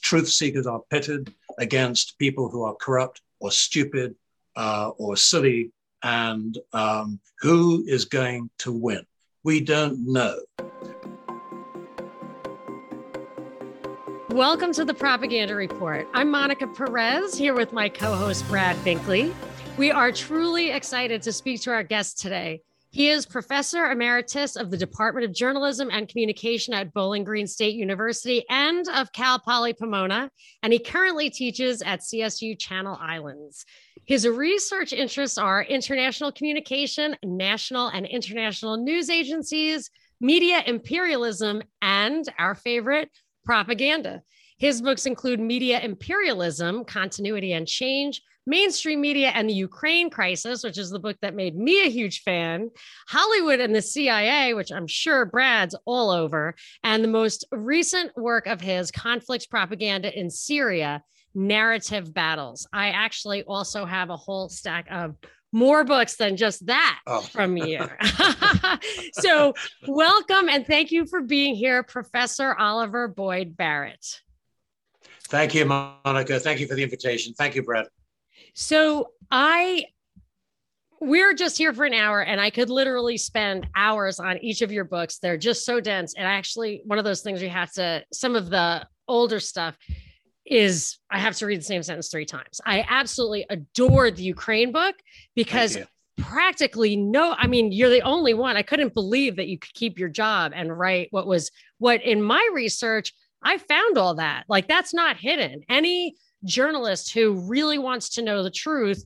truth seekers are pitted against people who are corrupt or stupid uh, or silly, and um, who is going to win? We don't know. Welcome to the Propaganda Report. I'm Monica Perez here with my co host, Brad Binkley. We are truly excited to speak to our guest today. He is professor emeritus of the Department of Journalism and Communication at Bowling Green State University and of Cal Poly Pomona, and he currently teaches at CSU Channel Islands. His research interests are international communication, national and international news agencies, media imperialism, and our favorite, propaganda. His books include Media Imperialism, Continuity and Change, mainstream media and the Ukraine crisis, which is the book that made me a huge fan, Hollywood and the CIA, which I'm sure Brad's all over, and the most recent work of his, Conflicts Propaganda in Syria, Narrative Battles. I actually also have a whole stack of more books than just that oh. from you. so, welcome and thank you for being here, Professor Oliver Boyd Barrett. Thank you, Monica. Thank you for the invitation. Thank you, Brad. So I we're just here for an hour and I could literally spend hours on each of your books. They're just so dense. And actually, one of those things you have to, some of the older stuff is I have to read the same sentence three times. I absolutely adored the Ukraine book because practically no, I mean, you're the only one. I couldn't believe that you could keep your job and write what was what in my research, I found all that. Like that's not hidden. Any journalist who really wants to know the truth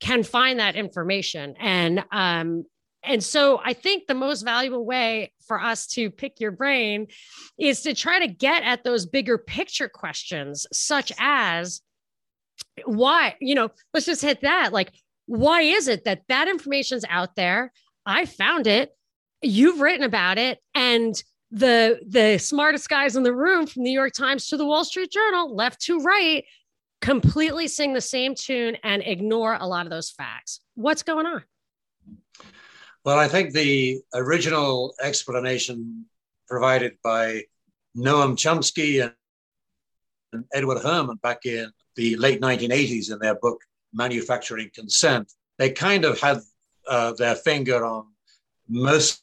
can find that information. And um and so i think the most valuable way for us to pick your brain is to try to get at those bigger picture questions such as why you know let's just hit that. Like why is it that that information's out there? I found it. You've written about it. And the the smartest guys in the room from the New York Times to the Wall Street Journal, left to right, completely sing the same tune and ignore a lot of those facts. What's going on? Well, I think the original explanation provided by Noam Chomsky and Edward Herman back in the late 1980s in their book Manufacturing Consent, they kind of had uh, their finger on most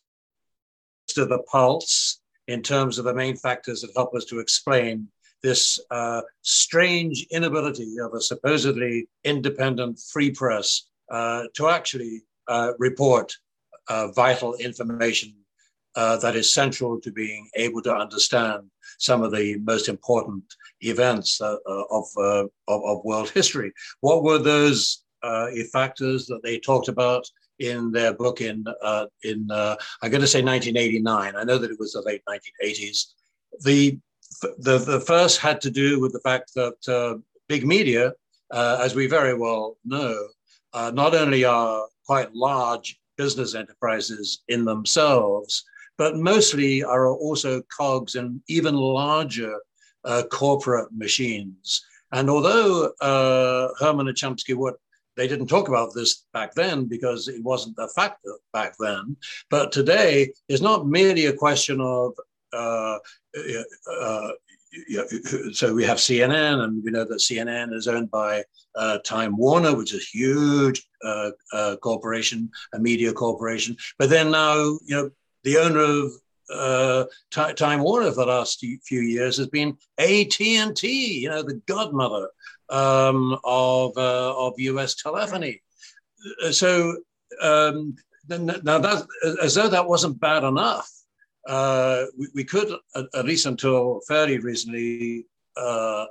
of the pulse in terms of the main factors that help us to explain this uh, strange inability of a supposedly independent free press uh, to actually uh, report uh, vital information uh, that is central to being able to understand some of the most important events uh, of, of, of, world history. What were those factors that they talked about in their book in, in I'm going to say 1989. I know that it was the late 1980s. The the, the first had to do with the fact that uh, big media, uh, as we very well know, uh, not only are quite large business enterprises in themselves, but mostly are also cogs in even larger uh, corporate machines. And although uh, Herman and Chomsky would they didn't talk about this back then because it wasn't a factor back then. But today is not merely a question of uh, uh, so we have CNN, and we know that CNN is owned by uh, Time Warner, which is a huge uh, uh, corporation, a media corporation. But then now, you know, the owner of uh, T- Time Warner for the last few years has been AT&T, you know, the godmother um, of of U.S. telephony. So um, now that, as though that wasn't bad enough uh, we, we, could, at least until fairly recently, uh,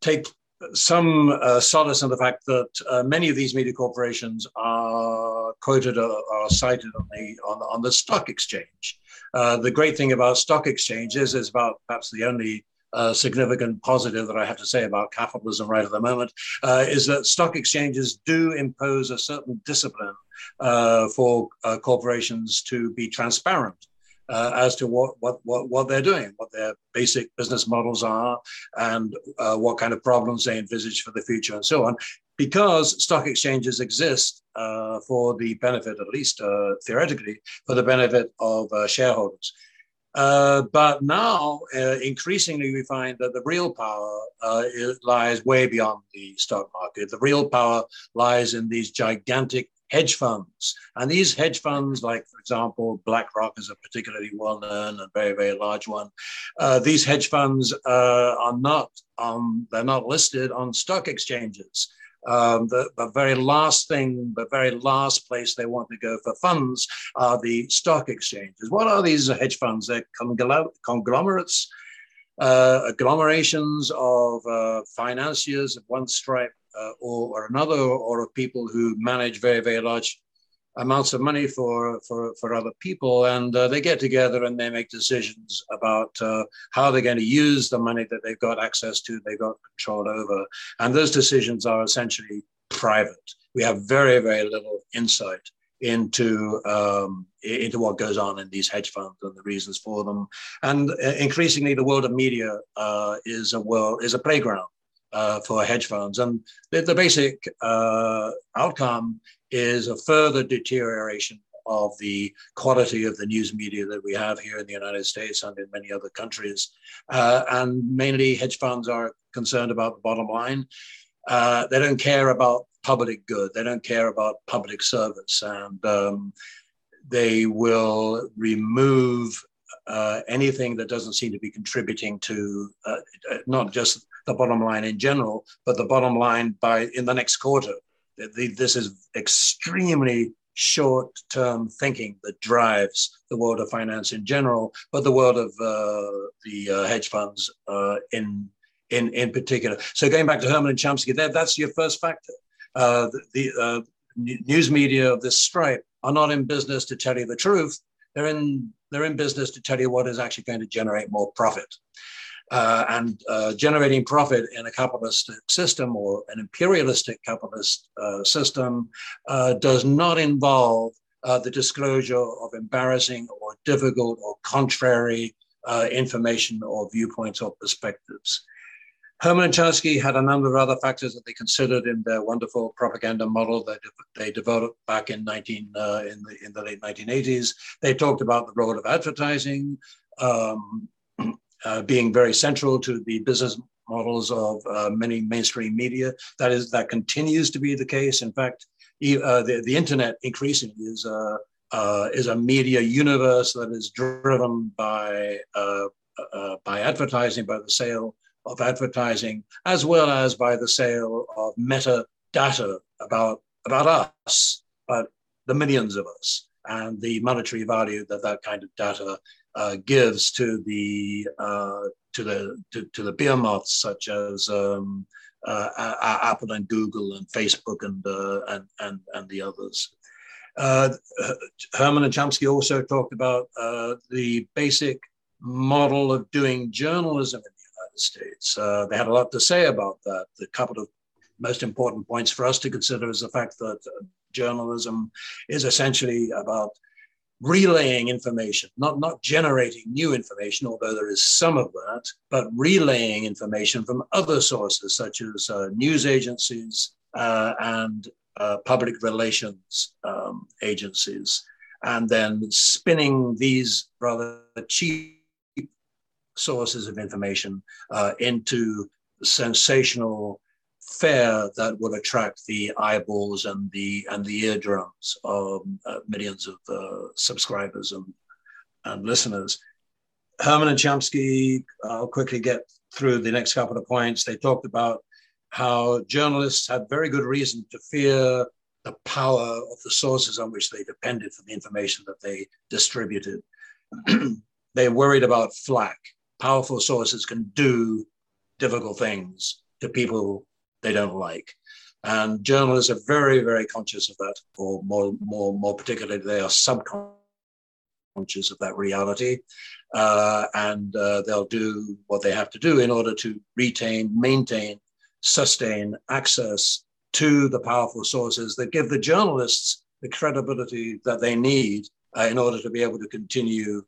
take some uh, solace in the fact that uh, many of these media corporations are quoted or cited on the, on, on the stock exchange. Uh, the great thing about stock exchanges is about perhaps the only uh, significant positive that I have to say about capitalism right at the moment uh, is that stock exchanges do impose a certain discipline uh, for corporations to be transparent uh, as to what, what, what, what they're doing, what their basic business models are, and uh, what kind of problems they envisage for the future, and so on. Because stock exchanges exist uh, for the benefit, at least uh, theoretically, for the benefit of uh, shareholders. Uh, but now, increasingly, we find that the real power lies way beyond the stock market. The real power lies in these gigantic hedge funds. And these hedge funds, like, for example, BlackRock is a particularly well known and very, very large one. Uh, these hedge funds uh, are not, um, they're not listed on stock exchanges. Um, the, the, very last thing, the very last place they want to go for funds are the stock exchanges. What are these hedge funds? They're conglomerates, uh, agglomerations of uh, financiers of one stripe uh, or, or, another, or of people who manage very, very large amounts of money for for, for other people and uh, they get together and they make decisions about uh, how they're going to use the money that they've got access to they've got control over. And those decisions are essentially private. We have very very little insight into um, into what goes on in these hedge funds and the reasons for them. And uh, increasingly the world of media uh, is a world is a playground uh, for hedge funds. And the, the basic uh, outcome is a further deterioration of the quality of the news media that we have here in the United States and in many other countries. Uh, and mainly hedge funds are concerned about the bottom line. Uh, they don't care about public good. They don't care about public service. And um, they will remove uh, anything that doesn't seem to be contributing to uh, not just the bottom line in general, but the bottom line by in the next quarter this is extremely short term thinking that drives the world of finance in general, but the world of uh, the uh, hedge funds uh, in, in, in particular. So going back to Herman and Chomsky, that, that's your first factor. Uh, the, the uh, news media of this stripe are not in business to tell you the truth. They're in, they're in business to tell you what is actually going to generate more profit uh, and uh, generating profit in a capitalistic system or an imperialistic capitalist uh, system uh, does not involve uh, the disclosure of embarrassing or difficult or contrary uh, information or viewpoints or perspectives. Herman and Chomsky had a number of other factors that they considered in their wonderful propaganda model that they developed back in 19 in the in the late 1980s. They talked about the role of advertising, um, uh, being very central to the business models of uh, many mainstream media. That is that continues to be the case. In fact, uh, the, the internet increasingly is a uh, is a media universe that is driven by uh, by advertising, by the sale of advertising, as well as by the sale of metadata about about us, but the millions of us, and the monetary value that that kind of data uh, gives to the uh, to the to, to, the behemoths such as um, uh, Apple and Google and Facebook and uh, and, and and the others. Uh, Herman and Chomsky also talked about the basic model of doing journalism in the United States. they had a lot to say about that. The couple of most important points for us to consider is the fact that journalism is essentially about relaying information, not, not generating new information, although there is some of that, but relaying information from other sources such as uh, news agencies uh, and uh, public relations um, agencies, and then spinning these rather cheap sources of information uh, into sensational fare that would attract the eyeballs and the and the eardrums of uh, millions of uh, subscribers and, and listeners. Herman and Chomsky, I'll quickly get through the next couple of points. They talked about how journalists had very good reason to fear the power of the sources on which they depended for the information that they distributed. they worried about flack. Powerful sources can do difficult things to people they don't like. And journalists are very, very conscious of that, or more, more, more particularly, they are subconscious of that reality. Uh, and uh, they'll do what they have to do in order to retain, maintain, sustain access to the powerful sources that give the journalists the credibility that they need uh, in order to be able to continue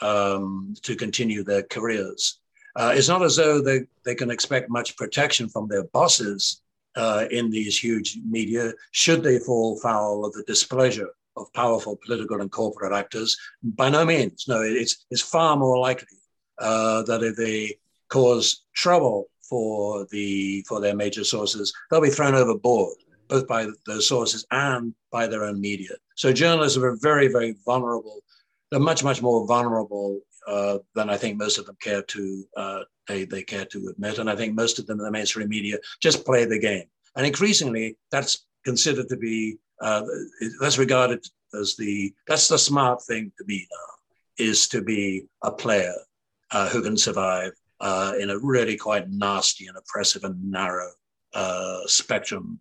um, to continue their careers. Uh, it's not as though they, they can expect much protection from their bosses uh, in these huge media should they fall foul of the displeasure of powerful political and corporate actors. By no means. No, it's, it's far more likely uh, that if they cause trouble for the for their major sources, they'll be thrown overboard, both by those sources and by their own media. So journalists are very, very vulnerable. They're much, much more vulnerable uh, than I think most of them care to uh, they, they care to admit. And I think most of them in the mainstream media just play the game. And increasingly, that's considered to be uh, that's regarded as the that's the smart thing to be now is to be a player uh, who can survive uh, in a really quite nasty and oppressive and narrow uh, spectrum.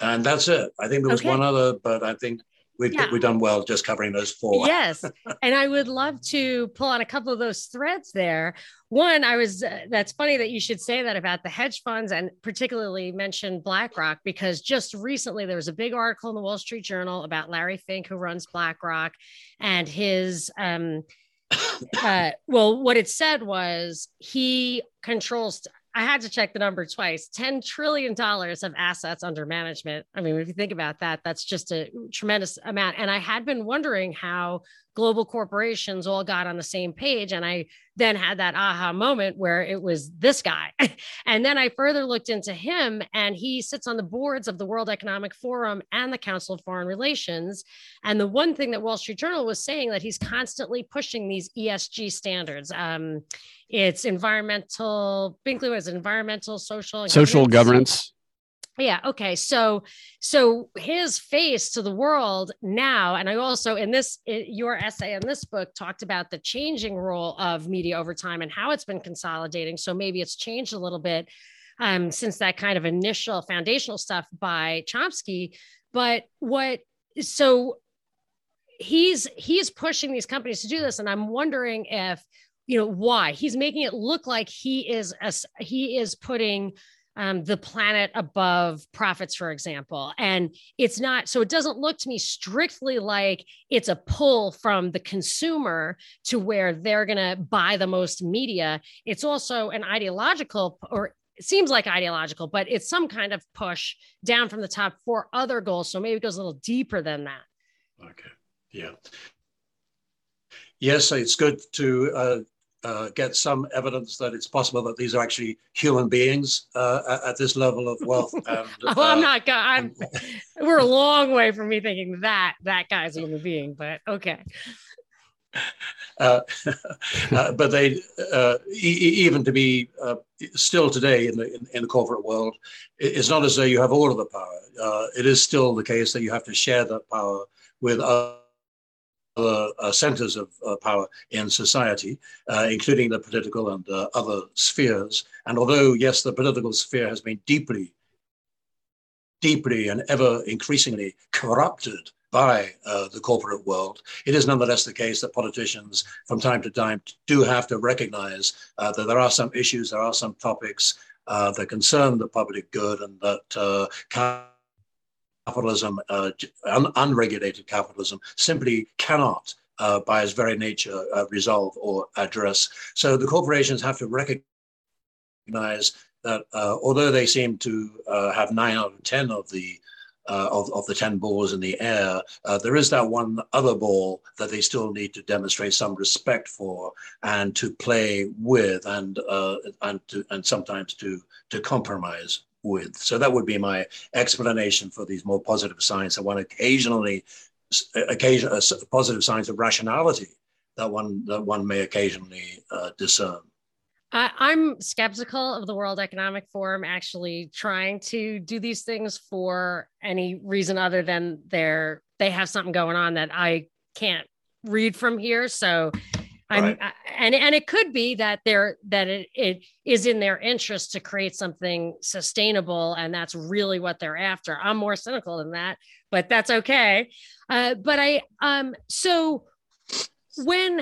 And that's it. I think there was okay. one other, but I think we've, yeah. we've done well just covering those four. Yes. and I would love to pull on a couple of those threads there. One, I was, uh, that's funny that you should say that about the hedge funds and particularly mention BlackRock, because just recently there was a big article in the Wall Street Journal about Larry Fink, who runs BlackRock, and his, um, uh, well, what it said was he controls. I had to check the number twice. Ten trillion dollars of assets under management. I mean, if you think about that, that's just a tremendous amount. And I had been wondering how global corporations all got on the same page. And I then had that aha moment where it was this guy. and then I further looked into him, and he sits on the boards of the World Economic Forum and the Council of Foreign Relations. And the one thing that Wall Street Journal was saying that he's constantly pushing these ESG standards. Um, it's environmental, Binkley was environmental, social, social governance yeah okay so so his face to the world now and i also in this your essay in this book talked about the changing role of media over time and how it's been consolidating so maybe it's changed a little bit um, since that kind of initial foundational stuff by chomsky but what so he's he's pushing these companies to do this and i'm wondering if you know why? He's making it look like he is a, he is putting um, the planet above profits, for example. And it's not, so it doesn't look to me strictly like it's a pull from the consumer to where they're going to buy the most media. It's also an ideological, or it seems like ideological, but it's some kind of push down from the top for other goals. So maybe it goes a little deeper than that. Okay. Yeah. Yes, it's good to uh, uh, get some evidence that it's possible that these are actually human beings uh, at this level of wealth. And, oh, I'm uh, not. I'm. we're a long way from me thinking that that guy's a human being, but okay. Uh, uh, but they uh, e- even to be still today in the in, in, the corporate world, it's not as though you have all of the power. it is still the case that you have to share that power with other uh, centers of uh, power in society, uh, including the political and uh, other spheres. And although, yes, the political sphere has been deeply, deeply and ever increasingly corrupted by uh, the corporate world, it is nonetheless the case that politicians from time to time do have to recognize uh, that there are some issues, there are some topics that concern the public good and that capitalism, uh, un- unregulated capitalism, simply cannot, uh, by its very nature, uh, resolve or address. So the corporations have to recognize that uh, although they seem to uh, have nine out of 10 of the uh, of, of the 10 balls in the air, there is that one other ball that they still need to demonstrate some respect for and to play with and, and, to, and sometimes to, to compromise with. So that would be my explanation for these more positive signs that one occasionally, occasion, uh, positive signs of rationality that one that one may occasionally uh, discern. I'm skeptical of the World Economic Forum actually trying to do these things for any reason other than they're they have something going on that I can't read from here. So Right. and and it could be that they're that it, it is in their interest to create something sustainable, and that's really what they're after. I'm more cynical than that, but that's okay. Uh, but I um so when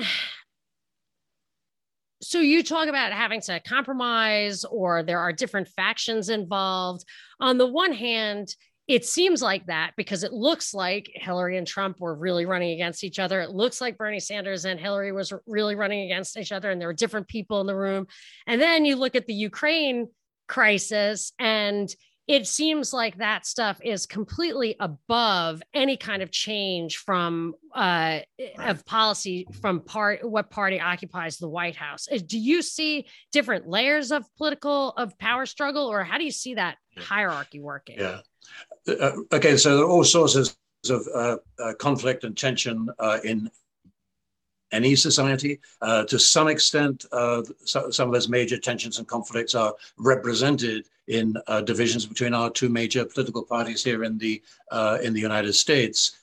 so you talk about having to compromise or there are different factions involved on the one hand it seems like that because it looks like Hillary and Trump were really running against each other. It looks like Bernie Sanders and Hillary was really running against each other, and there were different people in the room. And then you look at the Ukraine crisis, and it seems like that stuff is completely above any kind of change from uh, of policy from part what party occupies the White House. Uh, do you see different layers of political of power struggle, or how do you see that hierarchy working? Yeah. Uh, uh, okay, so there are all sources of uh, uh, conflict and tension in any society. Uh, to some extent, uh, so, some of those major tensions and conflicts are represented in uh, divisions between our two major political parties here in the uh, in the United States.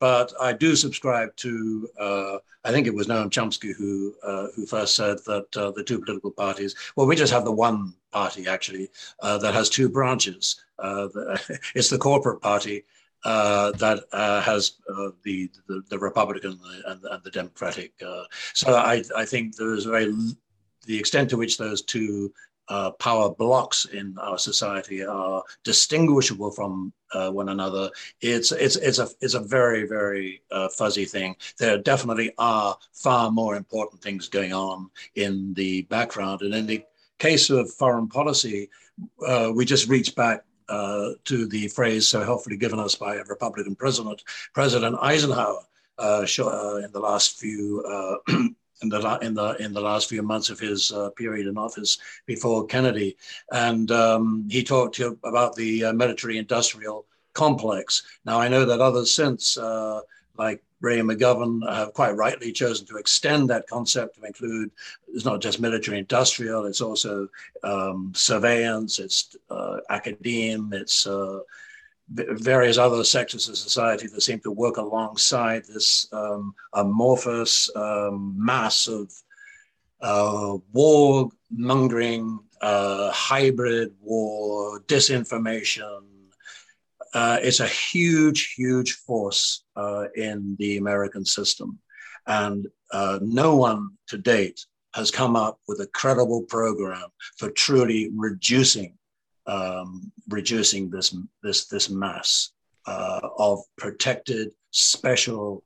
Uh, but I do subscribe to. Uh, I think it was Noam Chomsky who who first said that the two political parties. Well, we just have the one party actually that has two branches. The, it's the corporate party, uh, that uh, has uh, the, the, the Republican and, and the Democratic. Uh, so I I think there is a very the extent to which those two uh, power blocks in our society are distinguishable from uh, one another. It's it's it's a it's a very very fuzzy thing. There definitely are far more important things going on in the background, and in the case of foreign policy, we just reach back uh, to the phrase so helpfully given us by a Republican president, President Eisenhower, uh, uh in the last few uh, in the in the in the last few months of his uh, period in office before Kennedy, and um, he talked about the military industrial complex. Now I know that others since, like Ray McGovern have quite rightly chosen to extend that concept to include it's not just military industrial, it's also um, surveillance, it's uh, academe, it's uh, various other sectors of society that seem to work alongside this um, amorphous um, mass of uh, war mongering, uh, hybrid war, disinformation, uh, it's a huge, huge force uh, in the American system. And uh, no one to date has come up with a credible program for truly reducing um, reducing this this this mass uh, of protected, special,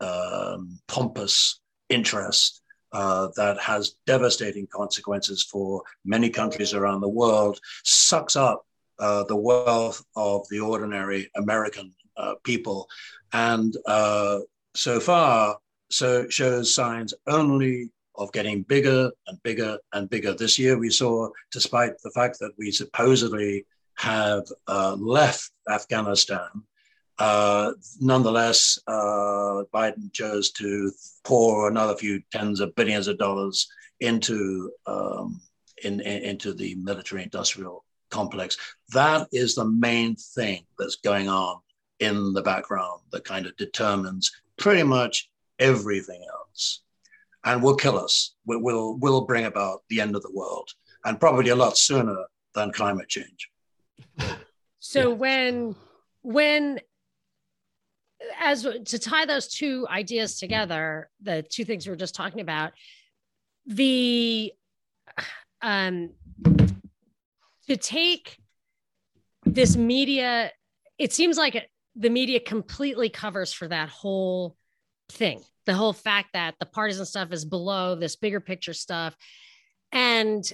um, pompous interest uh, that has devastating consequences for many countries around the world, sucks up uh, the wealth of the ordinary American uh, people. And uh, so far, so shows signs only of getting bigger and bigger and bigger. This year, we saw, despite the fact that we supposedly have uh, left Afghanistan, uh, nonetheless, uh, Biden chose to pour another few tens of billions of dollars into um, in, in, into the military-industrial complex. That is the main thing that's going on in the background that kind of determines pretty much everything else and will kill us, will, will, will bring about the end of the world and probably a lot sooner than climate change. So yeah. when, when, as to tie those two ideas together, the two things we were just talking about, the um, to take this media, it seems like it, the media completely covers for that whole thing. The whole fact that the partisan stuff is below this bigger picture stuff. And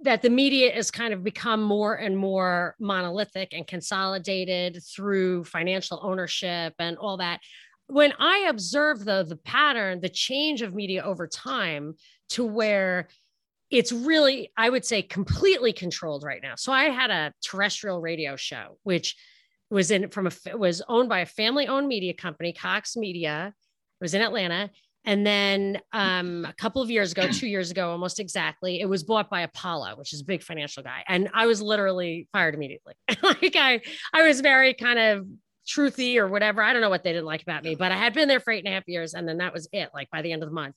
that the media has kind of become more and more monolithic and consolidated through financial ownership and all that. When I observe, though, the pattern, the change of media over time to where it's really, I would say, completely controlled right now. So I had a terrestrial radio show, which was in from a was owned by a family-owned media company, Cox Media. It was in Atlanta. And then um, a couple of years ago, two years ago, almost exactly, it was bought by Apollo, which is a big financial guy. And I was literally fired immediately. like I, I was very kind of truthy or whatever. I don't know what they didn't like about me, but I had been there for eight and a half years. And then that was it, like by the end of the month.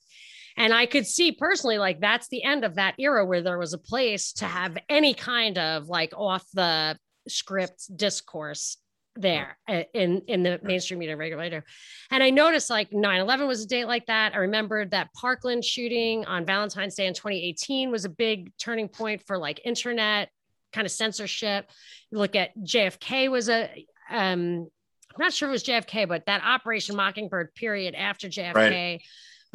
And I could see personally, like, that's the end of that era where there was a place to have any kind of like off the script discourse there uh, in in the mainstream media regulator. And i noticed like 9-11 was a date like that. I remembered that parkland shooting on valentine's day in 2018 was a big turning point for like internet kind of censorship. You look at jfk was a um i'm not sure it was jfk but that operation mockingbird period after jfk right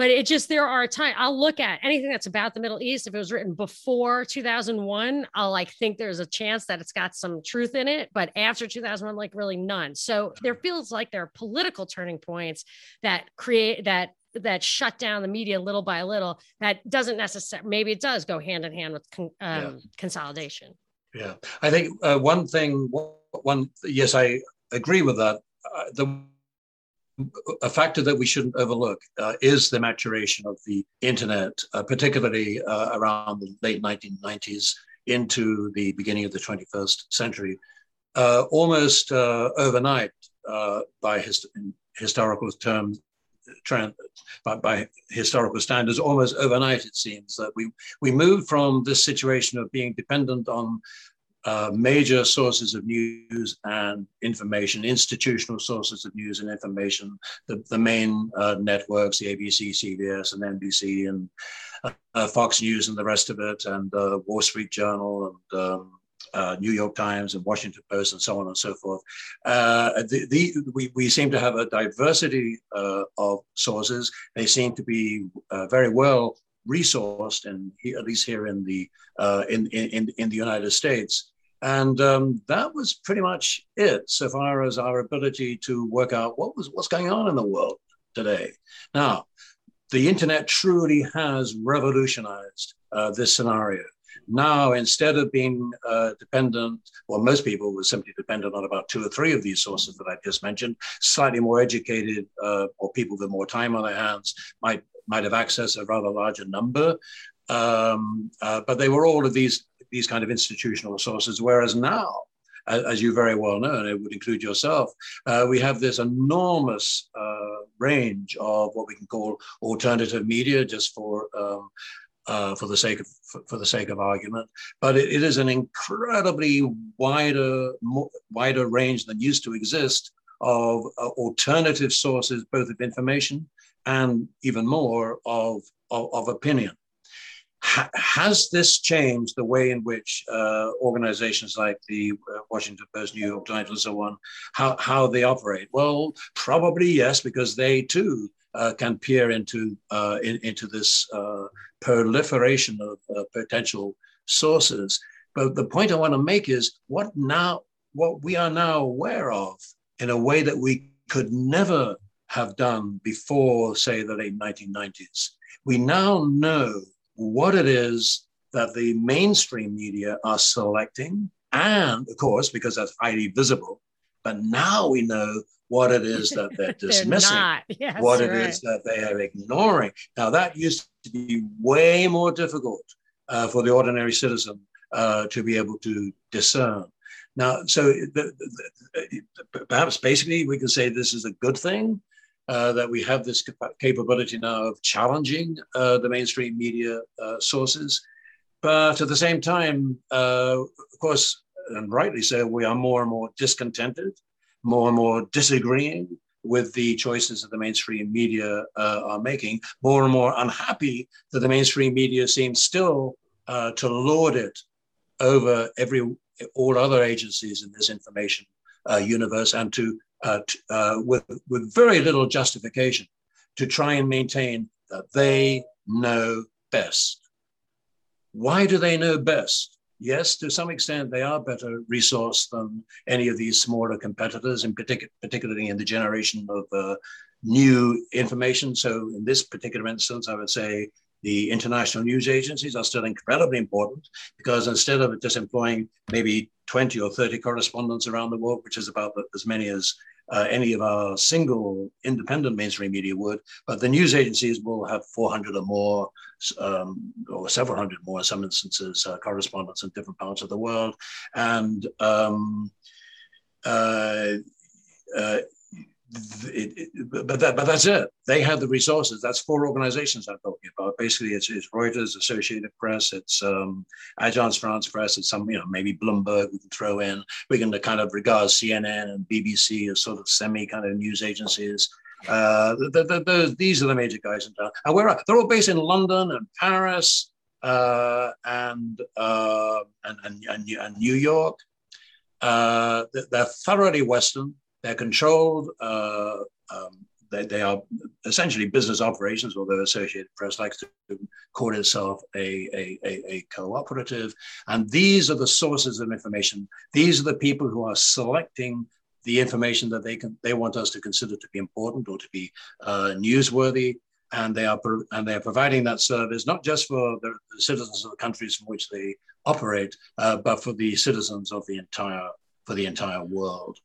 but it just there are times I'll look at anything that's about the Middle East. If it was written before 2001, I'll like think there's a chance that it's got some truth in it. But after 2001, like really none. So there feels like there are political turning points that create that that shut down the media little by little. That doesn't necessarily maybe it does go hand in hand with con, um, yeah. consolidation. Yeah, I think uh, one thing. One yes, I agree with that. Uh, the a factor that we shouldn't overlook uh, is the maturation of the internet, uh, particularly uh, around the late 1990s into the beginning of the 21st century. Uh, almost uh, overnight, uh, by his, historical terms, by, by, historical standards, almost overnight, it seems that we we moved from this situation of being dependent on uh, major sources of news and information, institutional sources of news and information, the, the main uh, networks, the ABC, CBS, and NBC, and uh, Fox News, and the rest of it, and uh, Wall Street Journal, and um, uh, New York Times, and Washington Post, and so on and so forth. Uh, the, the, we, we seem to have a diversity of sources. They seem to be very well resourced, and at least here in the uh, in, in in the United States. And um, that was pretty much it, so far as our ability to work out what was what's going on in the world today. Now, the internet truly has revolutionized uh, this scenario. Now, instead of being uh, dependent, well, most people were simply dependent on about two or three of these sources that I just mentioned. Slightly more educated uh, or people with more time on their hands might might have access to a rather larger number. Um, uh, but they were all of these these kind of institutional sources. Whereas now, as you very well know, and it would include yourself, uh, we have this enormous uh, range of what we can call alternative media, just for um, uh, for the sake of for, for, the sake of argument. But it, it is an incredibly wider more, wider range than used to exist of uh, alternative sources, both of information and even more of, of, of opinion has this changed the way in which uh, organizations like the uh, Washington Post, New York Times, and so on, how, how they operate? Well, probably yes, because they too uh, can peer into uh, in, into this uh, proliferation of potential sources. But the point I want to make is what now, what we are now aware of in a way that we could never have done before, say, the late 1990s. We now know what it is that the mainstream media are selecting. And of course, because that's highly visible, but now we know what it is that they're dismissing, they're yes, what it right. is that they are ignoring. Now, that used to be way more difficult uh, for the ordinary citizen uh, to be able to discern. Now, so the, the, the, perhaps basically we can say this is a good thing uh, that we have this capability now of challenging uh, the mainstream media uh, sources. But at the same time, uh, of course, and rightly so, we are more and more discontented, more and more disagreeing with the choices that the mainstream media uh, are making, more and more unhappy that the mainstream media seems still to lord it over every all other agencies in this information universe and to with, with very little justification to try and maintain that they know best. Why do they know best? Yes, to some extent, they are better resourced than any of these smaller competitors, in particular, particularly in the generation of uh, new information. So, in this particular instance, I would say the international news agencies are still incredibly important because instead of just employing maybe 20 or 30 correspondents around the world, which is about as many as uh, any of our single independent mainstream media would, but the news agencies will have 400 or more, um, or several hundred more in some instances, uh, correspondents in different parts of the world. And um, uh, uh it, it, but that, but that's it. They have the resources. That's four organizations I'm talking about. Basically, it's, it's Reuters, Associated Press, it's um, Agence France Presse, it's some you know maybe Bloomberg we can throw in. We can kind of regard CNN and BBC as sort of semi kind of news agencies. Uh, the, the, the, these are the major guys in town, and we're they're all based in London and Paris uh, and, uh, and, and, and and New York. Uh, they're thoroughly Western they're controlled uh, um, they, they are essentially business operations, although Associated Press likes to call itself a, a, a, a, cooperative. And these are the sources of information. These are the people who are selecting the information that they can they want us to consider to be important or to be uh, newsworthy. And they are and they are providing that service not just for the, citizens of the countries from which they operate, uh, but for the citizens of the entire for the entire world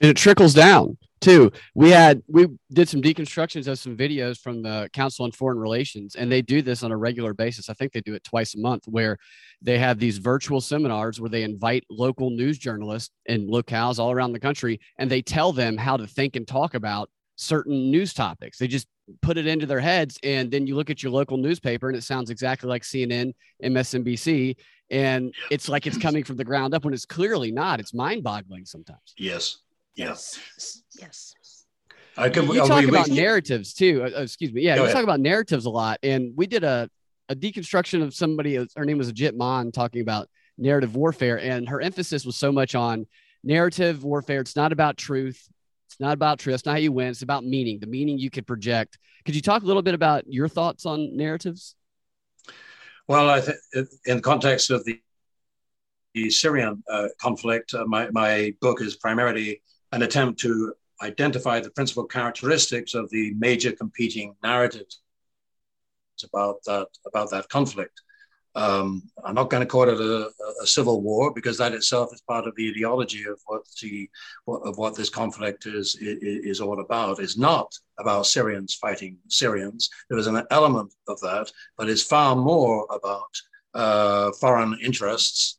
and it trickles down too. We had we did some deconstructions of some videos from the Council on Foreign Relations, and they do this on a regular basis. I think they do it twice a month, where they have these virtual seminars where they invite local news journalists and locales all around the country, and they tell them how to think and talk about certain news topics. They just put it into their heads, and then you look at your local newspaper, and it sounds exactly like CNN, MSNBC, and it's like it's coming from the ground up when it's clearly not. It's mind-boggling sometimes. Yes. Yes. Yes. I can, you talk about narratives too. Uh, uh, excuse me. Yeah, Go you ahead. talk about narratives a lot, and we did a a deconstruction of somebody. Her name was Ajit Maan, talking about narrative warfare, and her emphasis was so much on narrative warfare. It's not about truth. It's not about truth. It's not how you win. It's about meaning. The meaning you could project. Could you talk a little bit about your thoughts on narratives? Well, I think in the context of the, the Syrian uh, conflict, uh, my my book is primarily an attempt to identify the principal characteristics of the major competing narratives about that about that conflict. Um, I'm not going to call it a, a, civil war because that itself is part of the ideology of what the of what this conflict is, is, all about. Is not about Syrians fighting Syrians. There is an element of that, but it's far more about uh, foreign interests,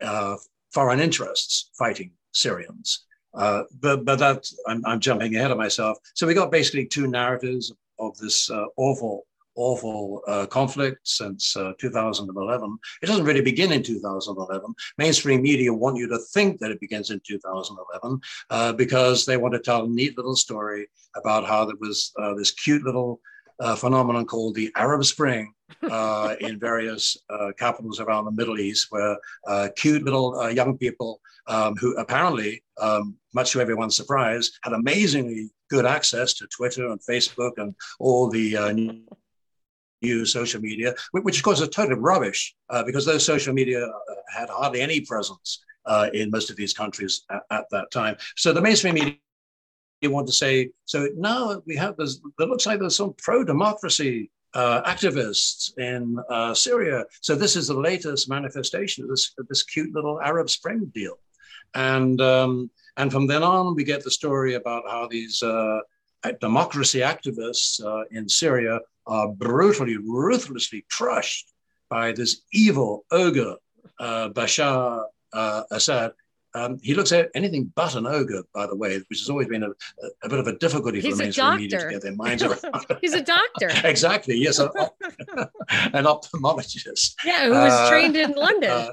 uh, foreign interests fighting Syrians. Uh, but but that I'm, I'm, jumping ahead of myself. So we got basically two narratives of this uh, awful awful uh, conflict since uh, 2011. It doesn't really begin in 2011. Mainstream media want you to think that it begins in 2011 uh, because they want to tell a neat little story about how there was uh, this cute little phenomenon called the Arab Spring in various capitals around the Middle East, where cute little young people um, who apparently, um, much to everyone's surprise, had amazingly good access to Twitter and Facebook and all the uh, new social media, which of course is total rubbish uh, because those social media uh, had hardly any presence uh, in most of these countries at, at, that time. So the mainstream media you want to say, so now we have this, it looks like there's some pro-democracy uh, activists in uh, Syria. So this is the latest manifestation of this, of this cute little Arab Spring deal. And, um, and from then on, we get the story about how these uh, democracy activists uh, in Syria are brutally, ruthlessly crushed by this evil ogre, uh, Bashar uh, Assad. Um, he looks at anything but an ogre, by the way, which has always been a, a bit of a difficulty He's for the mainstream media to get their minds around. He's a doctor. exactly. Yes, an, an ophthalmologist. Yeah, who was uh, trained in London. Uh,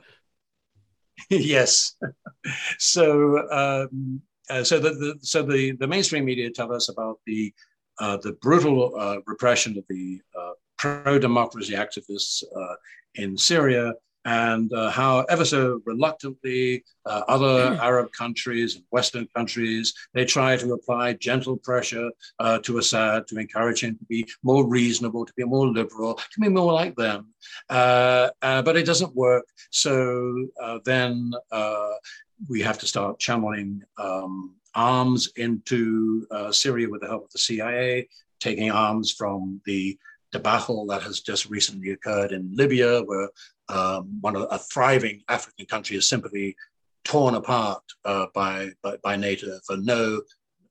yes. so, um, uh, so the, the, so the, the mainstream media tell us about the uh, the brutal uh, repression of the uh, pro democracy activists uh, in Syria, and uh, how ever so reluctantly uh, other mm. Arab countries and Western countries they try to apply gentle pressure uh, to Assad to encourage him to be more reasonable, to be more liberal, to be more like them. Uh, uh, but it doesn't work. So uh, then we have to start channeling um, arms into Syria with the help of the CIA, taking arms from the debacle that has just recently occurred in Libya, where um, one of a thriving African country is simply torn apart uh, by, by, by NATO for no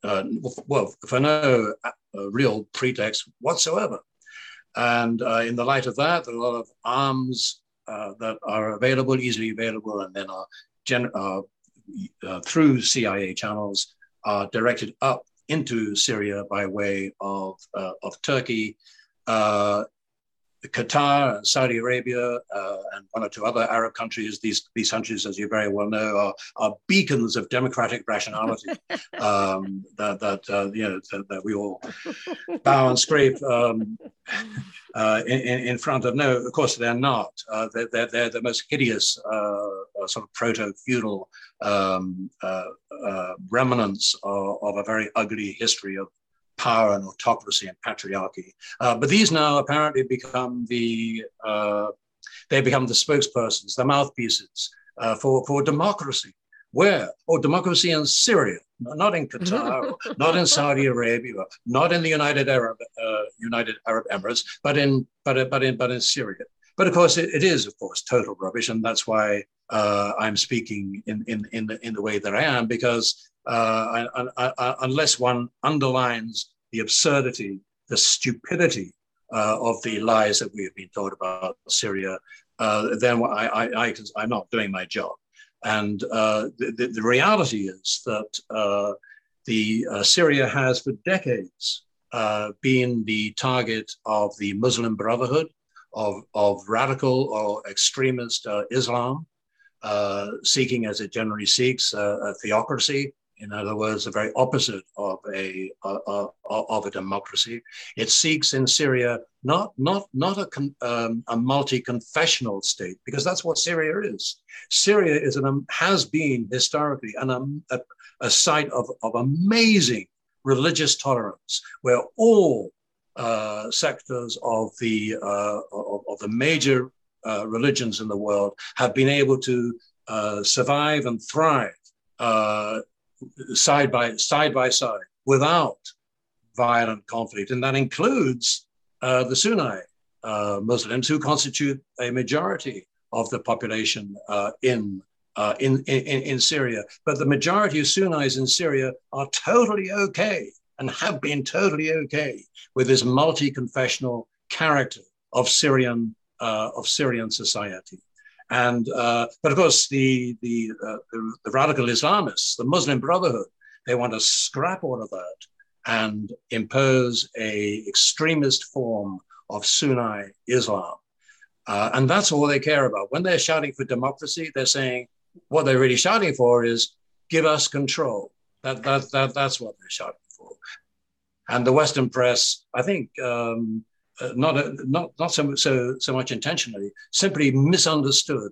uh, well for no uh, real pretext whatsoever. And uh, in the light of that, there are a lot of arms uh, that are available, easily available, and then are gen- uh, through CIA channels are directed up into Syria by way of, of Turkey, uh, Qatar, and Saudi Arabia, uh, and one or two other Arab countries. These these countries, as you very well know, are, are beacons of democratic rationality um, that that uh, you know that, that, we all bow and scrape um, uh, in, in, front of. No, of course they're not. Uh, they're, they're, they're the most hideous uh, uh, sort of proto-feudal um, remnants of, of, a very ugly history of power and autocracy and patriarchy. Uh, but these now apparently become the uh, they become the spokespersons, the mouthpieces uh, for for democracy. Where? Oh, democracy in Syria, not in Qatar, not in Saudi Arabia, not in the United Arab uh, United Arab Emirates, but in but but in but in Syria. But of course, it, it is of course total rubbish, and that's why uh, I'm speaking in in in the in the way that I am because uh, I, I, I, unless one underlines the absurdity, the stupidity uh, of the lies that we have been taught about Syria, uh, then I, am not doing my job. And uh, the, the, reality is that uh, the Syria has for decades been the target of the Muslim Brotherhood, of, of radical or extremist Islam, seeking, as it generally seeks, a theocracy in other words, the very opposite of a, of a democracy. It seeks in Syria not, not, not a, um, a multi-confessional state, because that's what Syria is. Syria is an, um, has been historically an, um, a, a site of, of amazing religious tolerance, where all uh, sectors of the, uh, of, of, the major uh, religions in the world have been able to uh, survive and thrive uh, side by side by side without violent conflict, and that includes the Sunni Muslims who constitute a majority of the population in, in, in in Syria. But the majority of Sunnis in Syria are totally okay and have been totally okay with this multi-confessional character of Syrian uh, of Syrian society. And uh, but of course, the the, uh, the, the radical Islamists, the Muslim Brotherhood, they want to scrap all of that and impose a extremist form of Sunni Islam. Uh, and that's all they care about. When they're shouting for democracy, they're saying what they're really shouting for is give us control. That, that, that, that's what they're shouting. And the Western press, I think, um, uh, not a, not not so, so so much intentionally, simply misunderstood,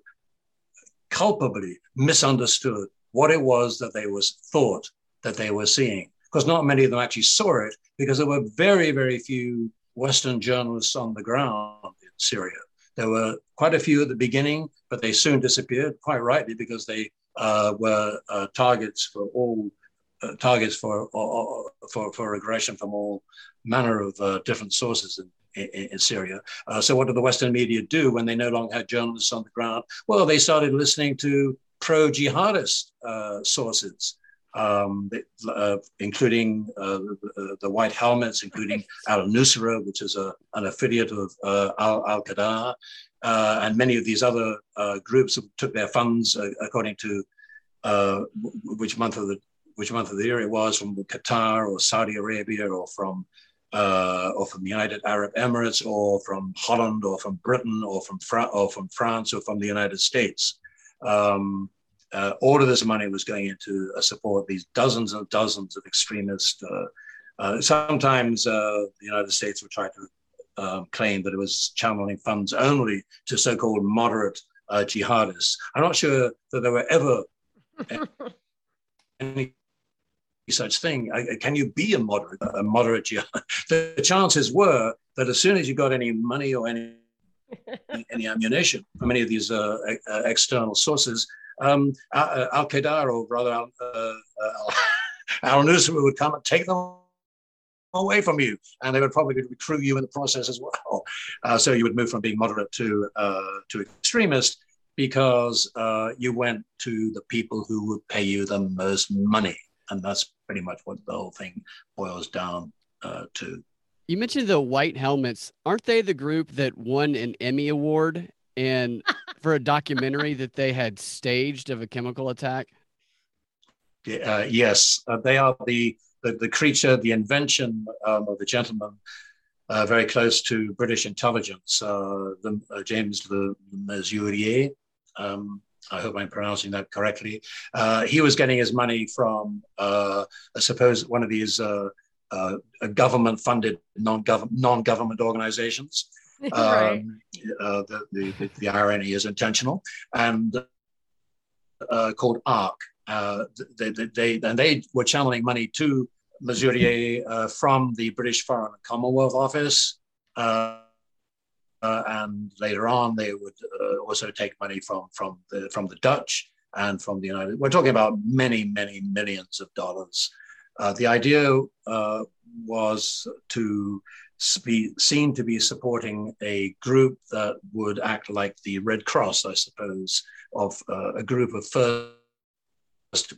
culpably misunderstood what it was that they was thought that they were seeing. Because not many of them actually saw it, because there were very very few Western journalists on the ground in Syria. There were quite a few at the beginning, but they soon disappeared, quite rightly, because they uh, were uh, targets for all uh, targets for, for for aggression from all manner of uh, different sources in, Syria. Uh, so, what did the Western media do when they no longer had journalists on the ground? Well, they started listening to pro jihadist uh, sources. Um, uh, including uh, the, the, White Helmets, including Al Nusra, which is a, an affiliate of uh, Al Qaeda, uh, and many of these other groups took their funds according to which month of the which month of the year it was from Qatar or Saudi Arabia or from uh, or from the United Arab Emirates, or from Holland, or from Britain, or from Fra- or from France, or from the United States. Um, uh, all of this money was going into uh, support these dozens and dozens of extremists. Uh, uh, sometimes uh, the United States would try to um, claim that it was channeling funds only to so-called moderate jihadists. I'm not sure that there were ever any such thing. Can you be a moderate, a moderate? The chances were that as soon as you got any money or any any ammunition from any of these uh, uh, external sources, um, Al Qaeda or rather Al, uh, Al Nusra would come and take them away from you, and they would probably recruit you in the process as well. Uh, so you would move from being moderate to uh, to extremist because uh, you went to the people who would pay you the most money and that's pretty much what the whole thing boils down uh, to. You mentioned the White Helmets. Aren't they the group that won an Emmy Award and for a documentary that they had staged of a chemical attack? Uh, yes, uh, they are the, the, the creature, the invention um, of the gentleman uh, very close to British intelligence, uh, the, uh, James Le Mesurier. Um, I hope I'm pronouncing that correctly. Uh, he was getting his money from, uh, I suppose, one of these uh, uh government-funded non-government non-government organizations. right. Um, uh, the, the, the, irony is intentional, and uh, called ARK. they, they, they, and they were channeling money to uh, from the British Foreign and Commonwealth Office. Uh, and later on, they would uh, also take money from, from, the, from the Dutch and from the United. We're talking about many, many millions of dollars. Uh, the idea uh, was to be seen to be supporting a group that would act like the Red Cross, I suppose, of a group of first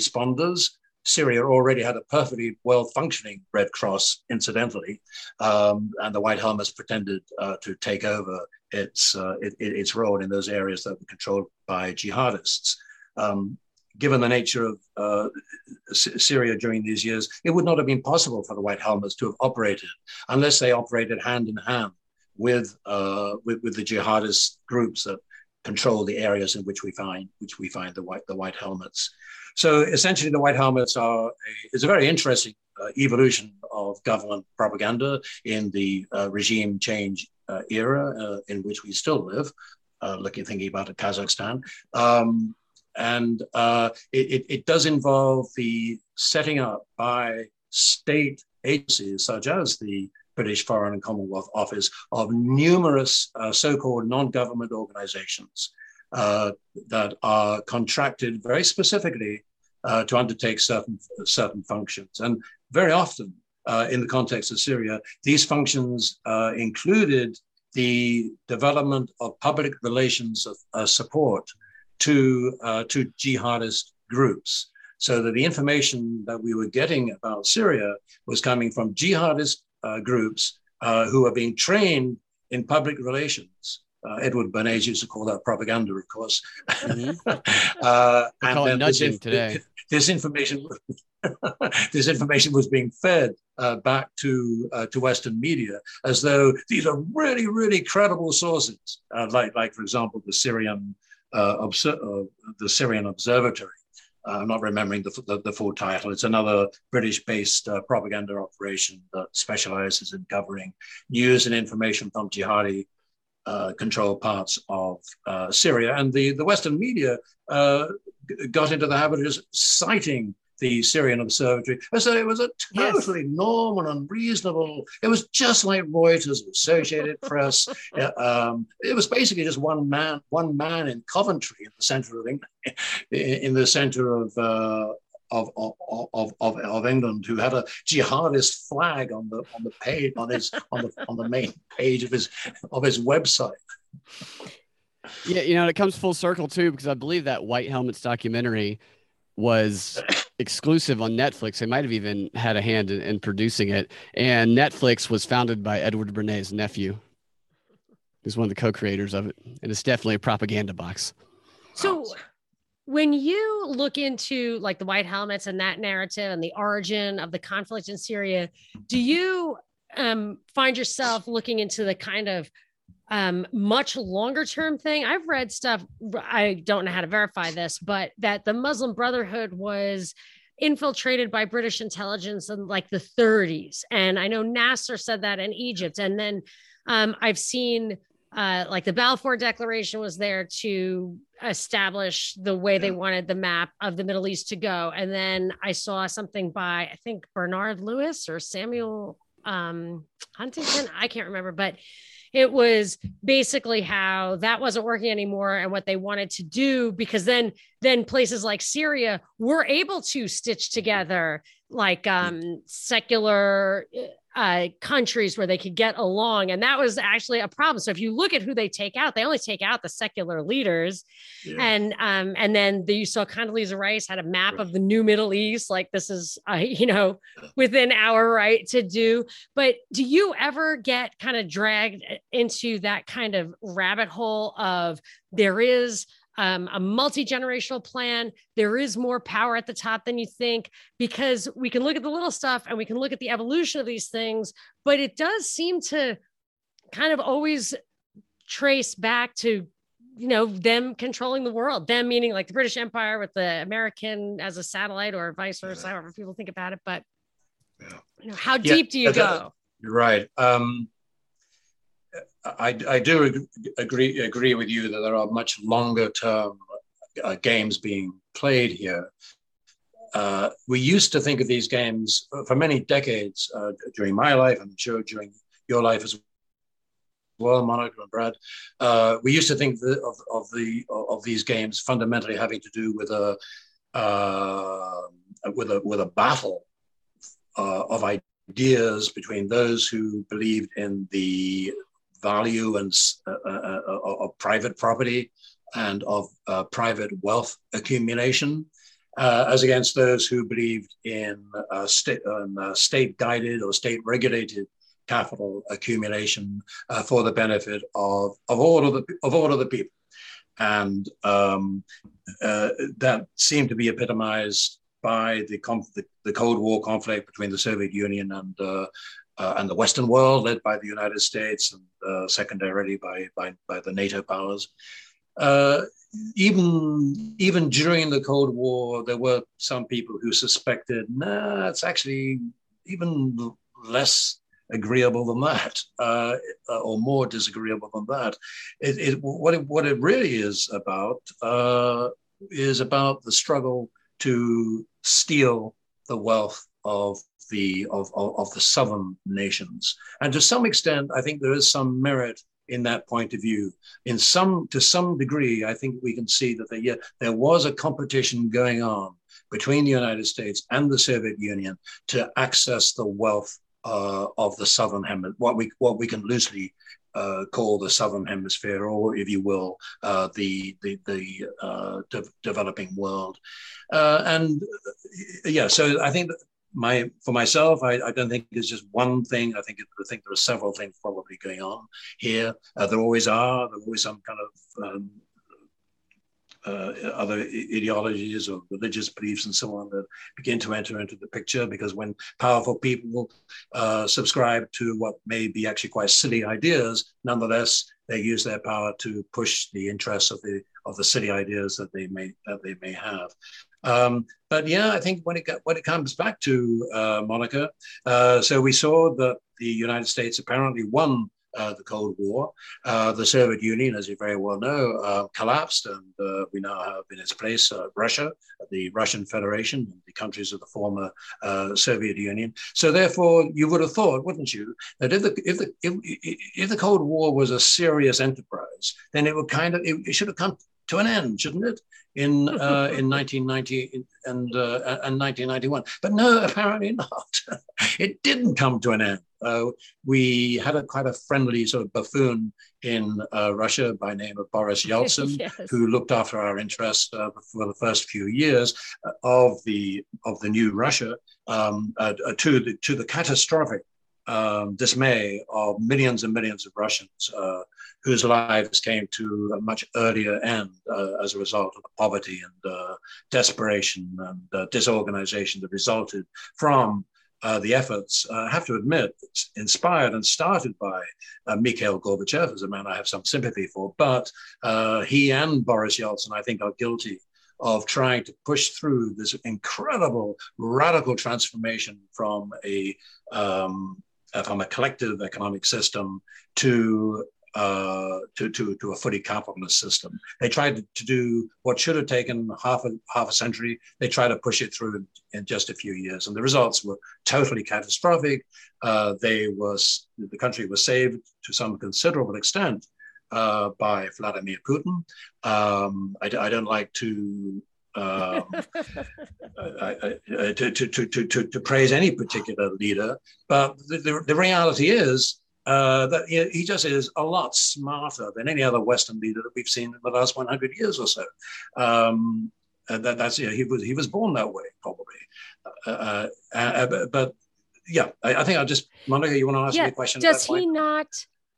responders Syria already had a perfectly well functioning Red Cross, incidentally, um, and the White Helmets pretended uh, to take over its, uh, it, its role in those areas that were controlled by jihadists. Um, given the nature of uh, Syria during these years, it would not have been possible for the White Helmets to have operated unless they operated hand in hand with, uh, with, with the jihadist groups that control the areas in which we find which we find the white the white helmets. So essentially, the white helmets are a, is a very interesting uh, evolution of government propaganda in the uh, regime change uh, era uh, in which we still live. Uh, looking thinking about Kazakhstan, um, and uh, it, it does involve the setting up by state agencies such as the British Foreign and Commonwealth Office of numerous uh, so-called non-government organizations uh, that are contracted very specifically uh, to undertake certain certain functions. And very often, uh, in the context of Syria, these functions uh, included the development of public relations of, uh, support to to jihadist groups so that the information that we were getting about Syria was coming from jihadist groups who are being trained in public relations. Uh, Edward Bernays used to call that propaganda, of course. Mm-hmm. uh, and nudging inf- today. This information, this information was being fed uh, back to uh, to Western media as though these are really, really credible sources, uh, like like for example the Syrian obser- the Syrian Observatory, uh, I'm not remembering the, the, the, full title. It's another British based uh, propaganda operation that specializes in covering news and information from jihadi uh, controlled parts of uh, Syria. And the, the Western media uh, got into the habit of just citing the Syrian Observatory. So it was a totally yes. normal and reasonable. It was just like Reuters, Associated Press. Um, it was basically just one man, one man in Coventry in the center of England, in the center of. Of, of, of, of, of England who had a jihadist flag on the on the page on his on the on the main page of his of his website. Yeah, you know, it comes full circle too, because I believe that White Helmets documentary was exclusive on Netflix. They might have even had a hand in, in producing it. And Netflix was founded by Edward Bernays' nephew. He's one of the co-creators of it, and it's definitely a propaganda box. So, when you look into like the white helmets and that narrative and the origin of the conflict in Syria, do you um, find yourself looking into the kind of um, much longer term thing. I've read stuff, I don't know how to verify this, but that the Muslim Brotherhood was infiltrated by British intelligence in like the 30s. And I know Nasser said that in Egypt. And then um, I've seen uh, like the Balfour Declaration was there to establish the way they wanted the map of the Middle East to go. And then I saw something by, I think, Bernard Lewis or Samuel um, Huntington. I can't remember, but it was basically how that wasn't working anymore and what they wanted to do because then then places like syria were able to stitch together like um secular uh, countries where they could get along. And that was actually a problem. So if you look at who they take out, they only take out the secular leaders. Yeah. And um, and then the, you saw Condoleezza Rice had a map of the new Middle East, like this is, uh, you know, within our right to do. But do you ever get kind of dragged into that kind of rabbit hole of there is um, a multi generational plan. There is more power at the top than you think because we can look at the little stuff and we can look at the evolution of these things, but it does seem to kind of always trace back to you know them controlling the world them meaning like the british empire with the american as a satellite or vice versa however people think about it but yeah. you know how deep do you go you're right um I, I do agree agree with you that there are much longer term uh, games being played here. uh, we used to think of these games for many decades uh, during my life, I'm sure during your life as well, Monica and Brad. Uh, we used to think of, of the of these games fundamentally having to do with a uh, with a with a battle uh, of ideas between those who believed in the value and uh, uh, uh, of private property and of private wealth accumulation, as against those who believed in state, state guided or state regulated capital accumulation uh, for the benefit of, of all of the of all of the people, and um, uh, that seemed to be epitomized by the, the, the Cold War conflict between the Soviet Union and uh, uh and the Western world, led by the United States and uh, secondarily by, by by the NATO powers. Uh, even even during the Cold War, there were some people who suspected, nah, it's actually even less agreeable than that, uh, or more disagreeable than that. It, it, what, it, what it really is about uh, is about the struggle to steal the wealth of the of, of, of, the southern nations. And to some extent, I think there is some merit in that point of view. In some to some degree, I think we can see that there, yeah, there was a competition going on between the United States and the Soviet Union to access the wealth uh, of the southern hemisphere, what we what we can loosely uh, call the southern hemisphere, or if you will, uh, the the, the uh, de- developing world. Uh, and yeah, so I think my for myself, I, I, don't think it's just one thing. I think I think there are several things probably going on here. there always are. There are always some kind of um, uh, other ideologies or religious beliefs and so on that begin to enter into the picture because when powerful people uh, subscribe to what may be actually quite silly ideas, nonetheless they use their power to push the interests of the of the silly ideas that they may that they may have. Um, but yeah, I think when it when it comes back to uh, Monica, uh, so we saw that the United States apparently won uh, the Cold War. Uh, the Soviet Union, as you very well know, uh, collapsed, and uh, we now have in its place Russia, the Russian Federation, the countries of the former Soviet Union. So, therefore, you would have thought, wouldn't you, that if the if the if, if the Cold War was a serious enterprise, then it would kind of it, it should have come to an end, shouldn't it? In uh, in 1990 and uh, and 1991, but no, apparently not. it didn't come to an end. Uh, we had a quite a friendly sort of buffoon in uh, Russia by name of Boris Yeltsin, yes. who looked after our interests uh, for the first few years of the of the new Russia um, to the to the catastrophic um, dismay of millions and millions of Russians uh, whose lives came to a much earlier end uh, as a result of the poverty and uh, desperation and uh, disorganization that resulted from uh, the efforts, uh, I have to admit, it's inspired and started by Mikhail Gorbachev, as a man I have some sympathy for. But he and Boris Yeltsin, I think, are guilty of trying to push through this incredible radical transformation from a um, from a collective economic system to uh, to, to, to a fully capitalist system. They tried to, do what should have taken half a, half a century. They tried to push it through in, in just a few years, and the results were totally catastrophic. Uh, they was the country was saved to some considerable extent uh, by Vladimir Putin. Um, I, I, don't like to um, I, I, to, to, to, to, to praise any particular leader. But the, the, the reality is uh, that he, he, just is a lot smarter than any other Western leader that we've seen in the last 100 years or so. Um, that, that's you know, he was he was born that way probably. Uh, uh, uh but yeah, I, I, think I'll just Monica, you want to ask yeah. me a question? Does he point? not?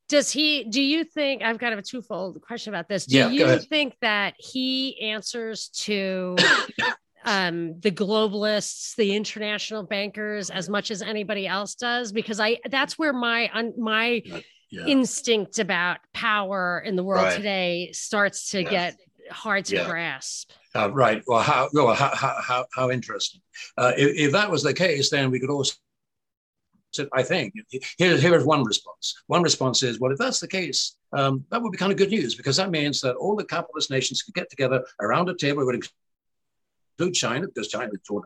Does he do you think i've kind of a twofold question about this do yeah, you think that he answers to um, the globalists the international bankers as much as anybody else does because i that's where my my yeah. instinct about power in the world right. today starts to yes. get hard to yeah. grasp uh, right well how well how how, how interesting uh, if, if that was the case then we could also I think. Here, here is one response. One response is, well, if that's the case, um, that would be kind of good news because that means that all the capitalist nations could get together around a table. It would include China, because China, for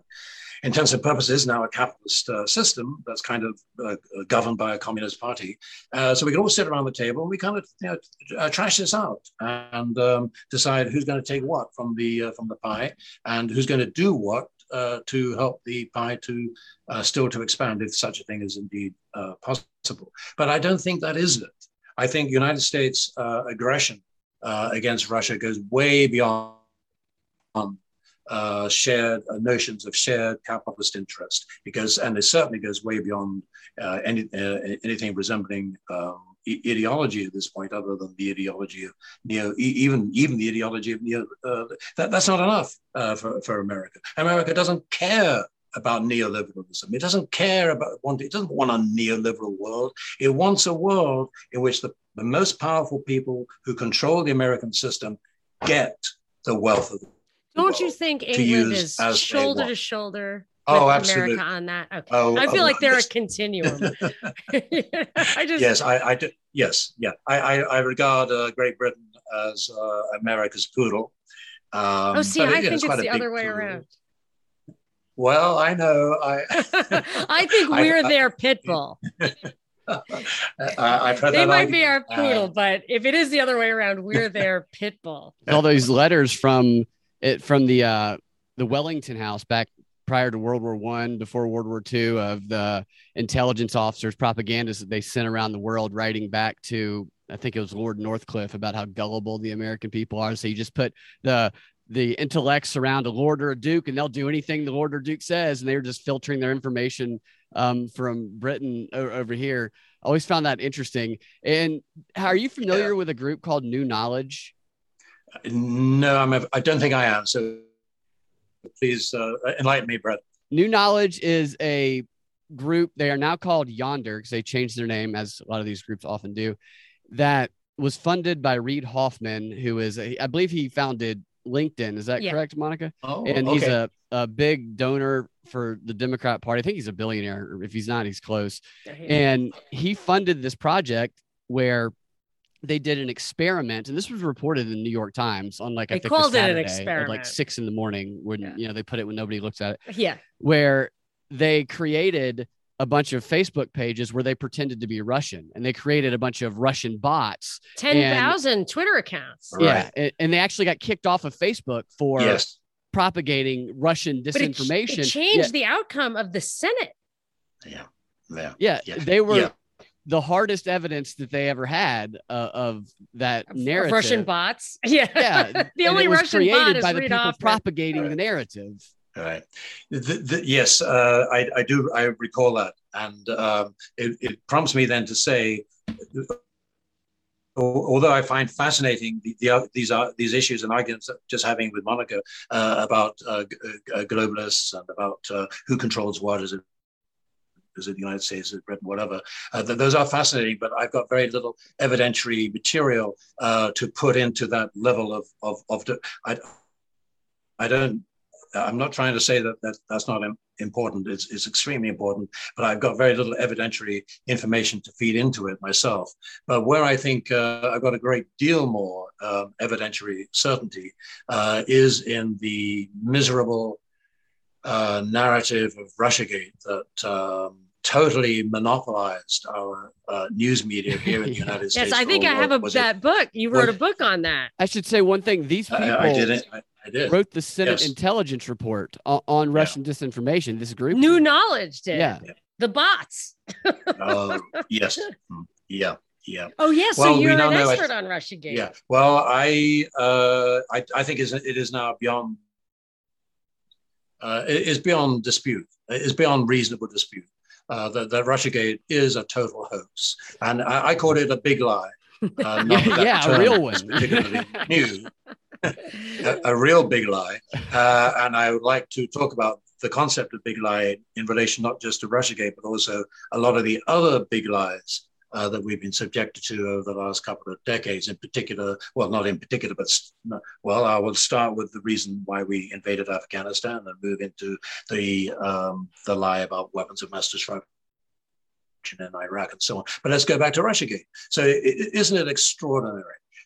intents and purposes, now a capitalist uh, system that's kind of uh, governed by a communist party. Uh, so we can all sit around the table and we kind of you know, uh, trash this out and um, decide who's going to take what from the uh, from the pie and who's going to do what uh, to help the pie to uh, still to expand if such a thing is indeed uh, possible. But I don't think that is it. I think United States uh, aggression uh, against Russia goes way beyond uh, shared notions of shared capitalist interest because, and it certainly goes way beyond any, anything resembling um, ideology at this point, other than the ideology of neo, even even the ideology of neo. Uh, that, that's not enough uh, for for America. America doesn't care about neoliberalism. It doesn't care about want. It doesn't want a neoliberal world. It wants a world in which the, the most powerful people who control the American system get the wealth of. The Don't you think England is shoulder to shoulder oh, absolutely. America on that. Okay. Oh, I feel oh, like they're a continuum. I just yes, I, I do. Yes, yeah. I I, I regard uh, Great Britain as uh, America's poodle. Um, oh, see, I think it's, it's the other way poodle. around. Well, I know. I I think we're I, their pit bull. I've heard they might be our poodle, uh, but if it is the other way around, we're their pit bull. All those letters from it from the uh, the Wellington House back prior to World War One, before World War Two, of the intelligence officers, propagandists that they sent around the world, writing back to I think it was Lord Northcliffe about how gullible the American people are. So you just put the the intellects around a lord or a duke, and they'll do anything the lord or duke says, and they're just filtering their information um, from Britain over here. Always found that interesting. And how are you familiar yeah. with a group called New Knowledge? No, I'm. I don't think I am. So please uh, enlighten me, Brett. New Knowledge is a group. They are now called Yonder because they changed their name, as a lot of these groups often do. That was funded by Reid Hoffman, who is, a, I believe, he founded LinkedIn. Is that yeah. correct, Monica? Oh, and okay. he's a, a big donor for the Democrat Party. I think he's a billionaire. If he's not, he's close. And he funded this project where they did an experiment, and this was reported in the New York Times on like they I think called it an experiment, at like six in the morning when yeah. you know they put it when nobody looks at it. Yeah, where they created a bunch of Facebook pages where they pretended to be Russian, and they created a bunch of Russian bots. Ten thousand Twitter accounts. Yeah, right. and they actually got kicked off of Facebook for yes. propagating Russian disinformation. But it, it changed yeah. the outcome of the Senate. Yeah. Yeah. Yeah. yeah. They were yeah the hardest evidence that they ever had uh, of that narrative. Russian bots. Yeah. Yeah. the only Russian created bot by the people propagating right. the narrative. Right. The, the, yes, uh, I, I, do. I recall that, and um, it, it, prompts me then to say, although I find fascinating the, the, these are these issues and arguments just having with Monica uh, about uh, uh, globalists and about uh, who controls what as it is it the United States, is Britain, whatever. Uh, th- those are fascinating, but I've got very little evidentiary material uh, to put into that level of of, of de- I, I don't. I'm not trying to say that, that that's not important. It's, it's extremely important, but I've got very little evidentiary information to feed into it myself. But where I think uh, I've got a great deal more um, evidentiary certainty uh, is in the miserable uh, narrative of Russiagate that um, totally monopolized our uh, news media here in the United States. yes, I think I have a, that it, book. You wrote a book on that. I should say one thing. These people I, I did it. I, I, did. wrote the Senate yes. intelligence report on, on Russian yeah. disinformation. This group. New knowledge did. Yeah. The bots. Oh, yes. Mm, yeah. Yeah. Oh yes, well, so you're an expert on Russiagate. Yeah. Well, I uh, I, I think it is now beyond uh, it is beyond dispute. It is beyond reasonable dispute uh, that, that Russiagate is a total hoax. And I, I called it a big lie. Uh, yeah, a real one. Particularly new. a, a, real big lie. Uh, and I would like to talk about the concept of big lie in relation not just to Russiagate, but also a lot of the other big lies uh, that we've been subjected to over the last couple of decades, in particular, well, not in particular, but well, I will start with the reason why we invaded Afghanistan and move into the um, the lie about weapons of mass destruction in Iraq and so on. But let's go back to Russiagate. So is not it extraordinary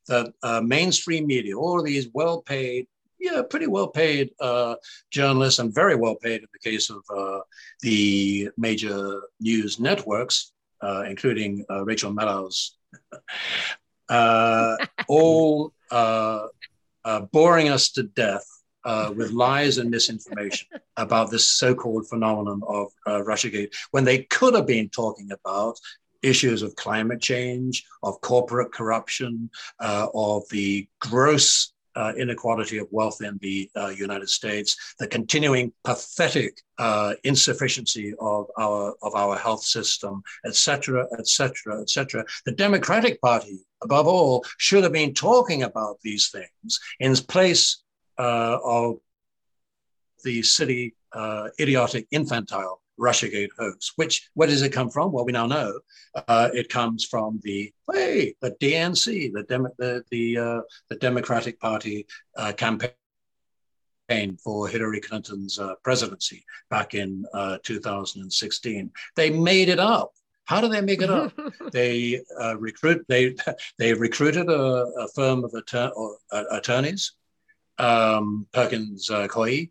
that uh, mainstream media, all these well-paid yeah, pretty well paid uh, journalists and very well paid in the case of uh, the major news networks, uh, including uh, Rachel Maddow's, uh, all uh, boring us to death with lies and misinformation about this so-called phenomenon of Russiagate, when they could have been talking about issues of climate change, of corporate corruption, of the gross uh, inequality of wealth in the uh, United States, the continuing pathetic uh, insufficiency of our of our health system, etc., etc., etc. The Democratic Party, above all, should have been talking about these things in place uh, of the silly, uh, idiotic, infantile Russiagate hoax. Which where does it come from? Well, we now know uh, it comes from the hey, the DNC, the Demo- the the, uh, the Democratic Party uh, campaign for Hillary Clinton's uh, presidency back in uh, 2016. They made it up. How do they make it up? they uh, recruit. They they recruited a, a firm of attor- or, attorneys, um, Perkins Coie.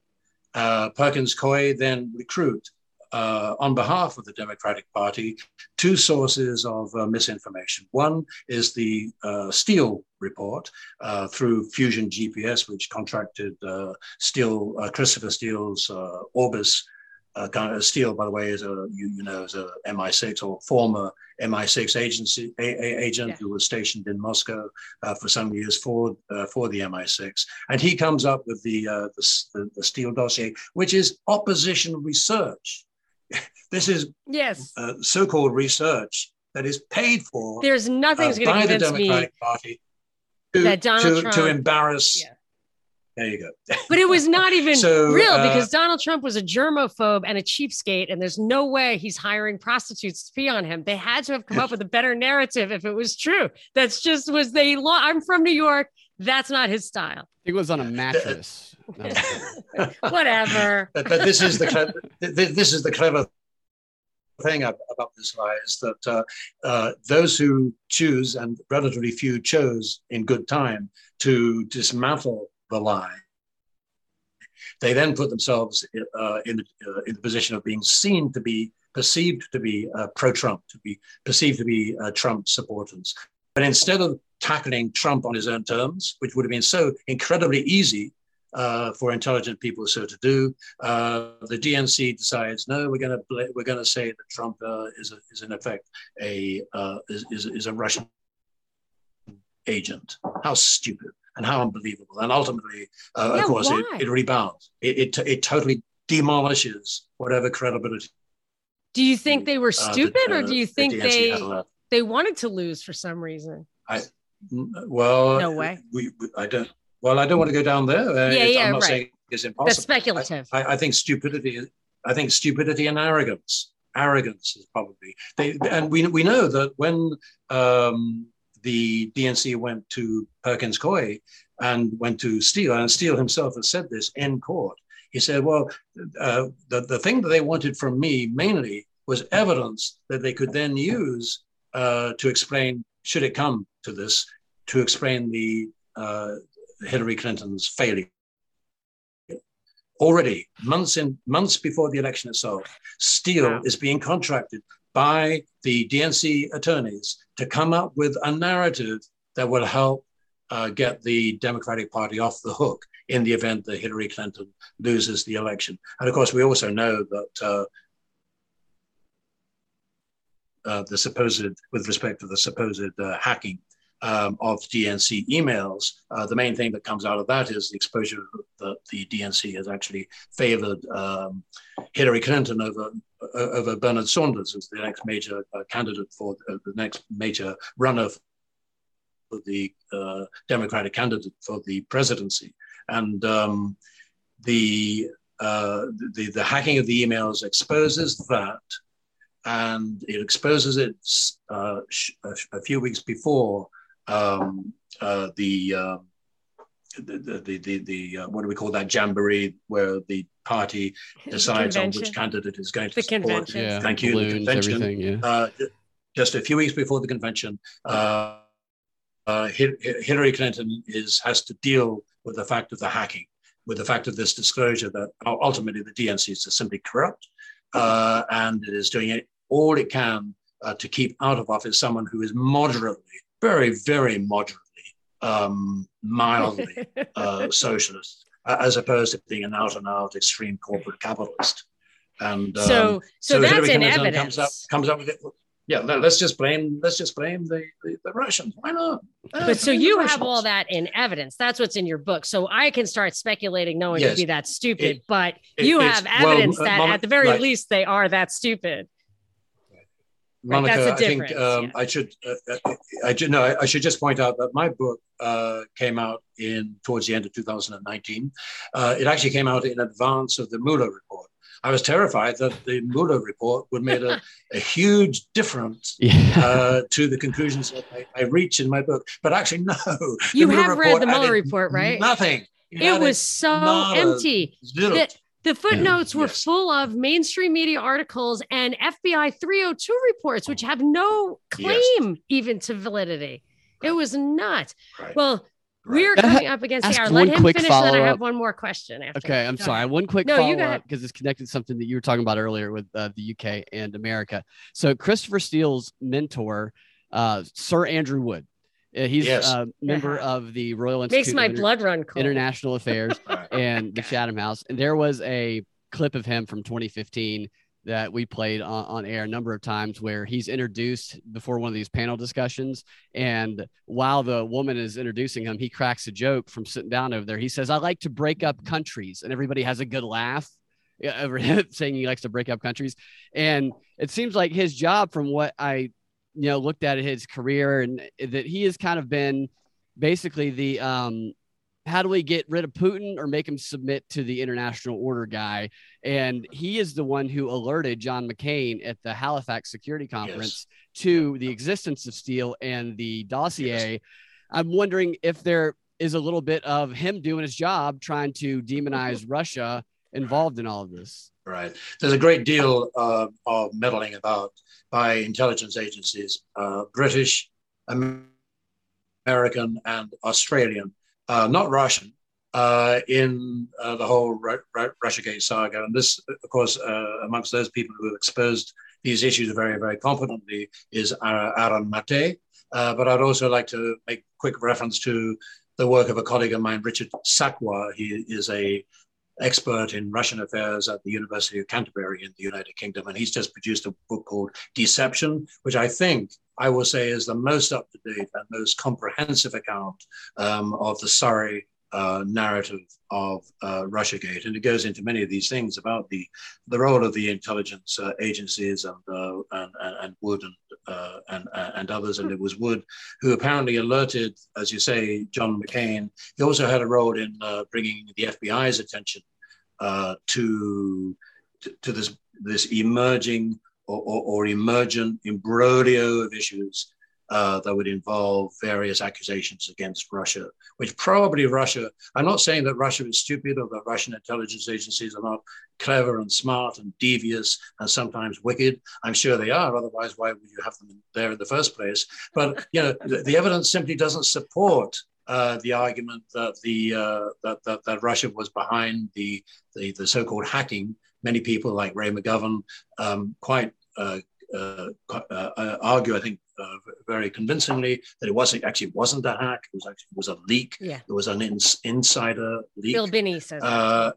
Perkins Coie then recruit uh, on behalf of the Democratic Party two sources of uh, misinformation. One is the uh, Steele report uh, through Fusion GPS, which contracted uh, Steele, uh, Christopher Steele's Orbis. Steele, by the way, is a you, you know is a MI6 or former MI6 agency a, a, agent yeah. who was stationed in Moscow for some years for for the MI6, and he comes up with the the, the Steele dossier, which is opposition research this is yes uh, so-called research that is paid for. There's nothing's uh, going to convince Democratic me Party to, that Donald to, Trump to embarrass. Yeah. There you go. but it was not even so, real uh, because Donald Trump was a germophobe and a cheapskate, and there's no way he's hiring prostitutes to pee on him. They had to have come up with a better narrative if it was true. That's just was they. I'm from New York. That's not his style. He was on a mattress. Whatever. But, but, this is the clever, this is the clever thing about this lie is that uh, uh, those who choose, and relatively few chose in good time, to dismantle the lie, they then put themselves uh, in, uh, in the position of being seen to be perceived to be uh, pro-Trump, to be perceived to be uh, Trump supporters. But instead of tackling Trump on his own terms, which would have been so incredibly easy uh, for intelligent people so to do. Uh, the DNC decides no, we're going to we're going to say that Trump uh, is a, is in effect a uh, is, is, is a Russian agent. How stupid and how unbelievable! And ultimately, uh, yeah, of course, it, it, rebounds. It, it it totally demolishes whatever credibility. Do you think they were stupid, the, or do you think the they they wanted to lose for some reason? I well, no way. We, we I don't. Well, I don't want to go down there. Uh, yeah, yeah, I'm not right. saying it's impossible. That's speculative. I, I, I, think stupidity. I think stupidity and arrogance. Arrogance is probably they, and we we know that when um, the DNC went to Perkins Coie and went to Steele, and Steele himself has said this in court. He said, "Well, uh, the the thing that they wanted from me mainly was evidence that they could then use uh, to explain, should it come to this, to explain the uh, Hillary Clinton's failure. Already, months in months before the election itself, Steele wow. is being contracted by the DNC attorneys to come up with a narrative that will help uh, get the Democratic Party off the hook in the event that Hillary Clinton loses the election. And of course, we also know that uh, uh, the supposed, with respect to the supposed uh, hacking um, of DNC emails, uh, the main thing that comes out of that is the exposure that the DNC has actually favored um, Hillary Clinton over over Bernard Sanders as the next major uh, candidate for uh, the next major runner for the Democratic candidate for the presidency, and um, the, the the hacking of the emails exposes that and it exposes it uh, a, few weeks before um, uh, the, uh, the, the, the, the uh, what do we call that jamboree where the party decides on which candidate is going to the support. Convention. Yeah, Thank you. Balloons, the convention. Yeah. Uh, just a few weeks before the convention, uh, uh, Hillary Clinton is has to deal with the fact of the hacking. with the fact of this disclosure that ultimately the DNC is just simply corrupt uh, and it is doing it all it can uh, to keep out of office someone who is moderately, very, very moderately, um, mildly uh, socialist, as opposed to being an out and out extreme corporate capitalist. And um, so, so, so that's in evidence. Comes up, comes up with it yeah, let's just blame let's just blame the, the, the Russians. Why not? but so you have all that in evidence. That's what's in your book. So I can start speculating no one yes. could be that stupid, it, but it, you have evidence well, uh, that at the very right. least they are that stupid. Right, Monica, I think um, yeah. I should uh, uh I should no I should just point out that my book uh, came out in towards the end of 2019. Uh, it actually came out in advance of the Mueller report. I was terrified that the Mueller report would make a, a huge difference yeah. uh, to the conclusions that I, I reach in my book. But actually, no. You have read the Mueller report, right? Nothing. It, it was so empty. The, the footnotes were yes. full of mainstream media articles and FBI 302 reports, which have no claim yes. even to validity. It was nuts. Right. Well, we're coming up against the hour. Let him finish, and then I have one more question. After okay, I'm sorry. One quick no, follow up because it's connected to something that you were talking about earlier with uh, the UK and America. So Christopher Steele's mentor, uh, Sir Andrew Wood, Uh, he's yes. a member of the Royal Institute makes my Inter- blood run cold. International Affairs and the Chatham House. And there was a clip of him from 2015 that we played on, on, air a number of times where he's introduced before one of these panel discussions. And while the woman is introducing him, he cracks a joke from sitting down over there. He says, I like to break up countries. And everybody has a good laugh over him saying he likes to break up countries. And it seems like his job, from what I you know looked at his career and that he has kind of been basically the um how do we get rid of Putin or make him submit to the international order guy? And he is the one who alerted John McCain at the Halifax Security Conference yes. to the existence of Steele and the dossier. Yes. I'm wondering if there is a little bit of him doing his job trying to demonize Russia involved in all of this. Right. There's a great deal uh, of meddling about by intelligence agencies, uh, British, American, and Australian uh, not Russian, uh, in uh, the whole Ru- Ru- Russiagate saga. And this, of course, uh, amongst those people who have exposed these issues very, very competently is Aaron Maté. But I'd also like to make quick reference to the work of a colleague of mine, Richard Sakwa. He is a expert in Russian affairs at the University of Canterbury in the United Kingdom. And he's just produced a book called Deception, which I think I will say is the most up to date and most comprehensive account um, of the Surrey uh, narrative of uh, Russiagate, and it goes into many of these things about the the role of the intelligence uh, agencies and, uh, and, and Wood and uh, and and others. And it was Wood who apparently alerted, as you say, John McCain. He also had a role in uh, bringing the FBI's attention to, to to this this emerging or, or, or emergent imbroglio of issues uh, that would involve various accusations against Russia, which probably Russia, I'm not saying that Russia is stupid or that Russian intelligence agencies are not clever and smart and devious and sometimes wicked. I'm sure they are. Otherwise, why would you have them there in the first place? But, you know, the, the evidence simply doesn't support uh, the argument that the uh, that, that, that Russia was behind the the, the so-called hacking. Many people like Ray McGovern um, quite uh, uh, uh, argue, I think, uh, very convincingly that it wasn't actually wasn't a hack. It was actually it was a leak. Yeah. It was an ins- insider leak. Bill Binney says. Uh,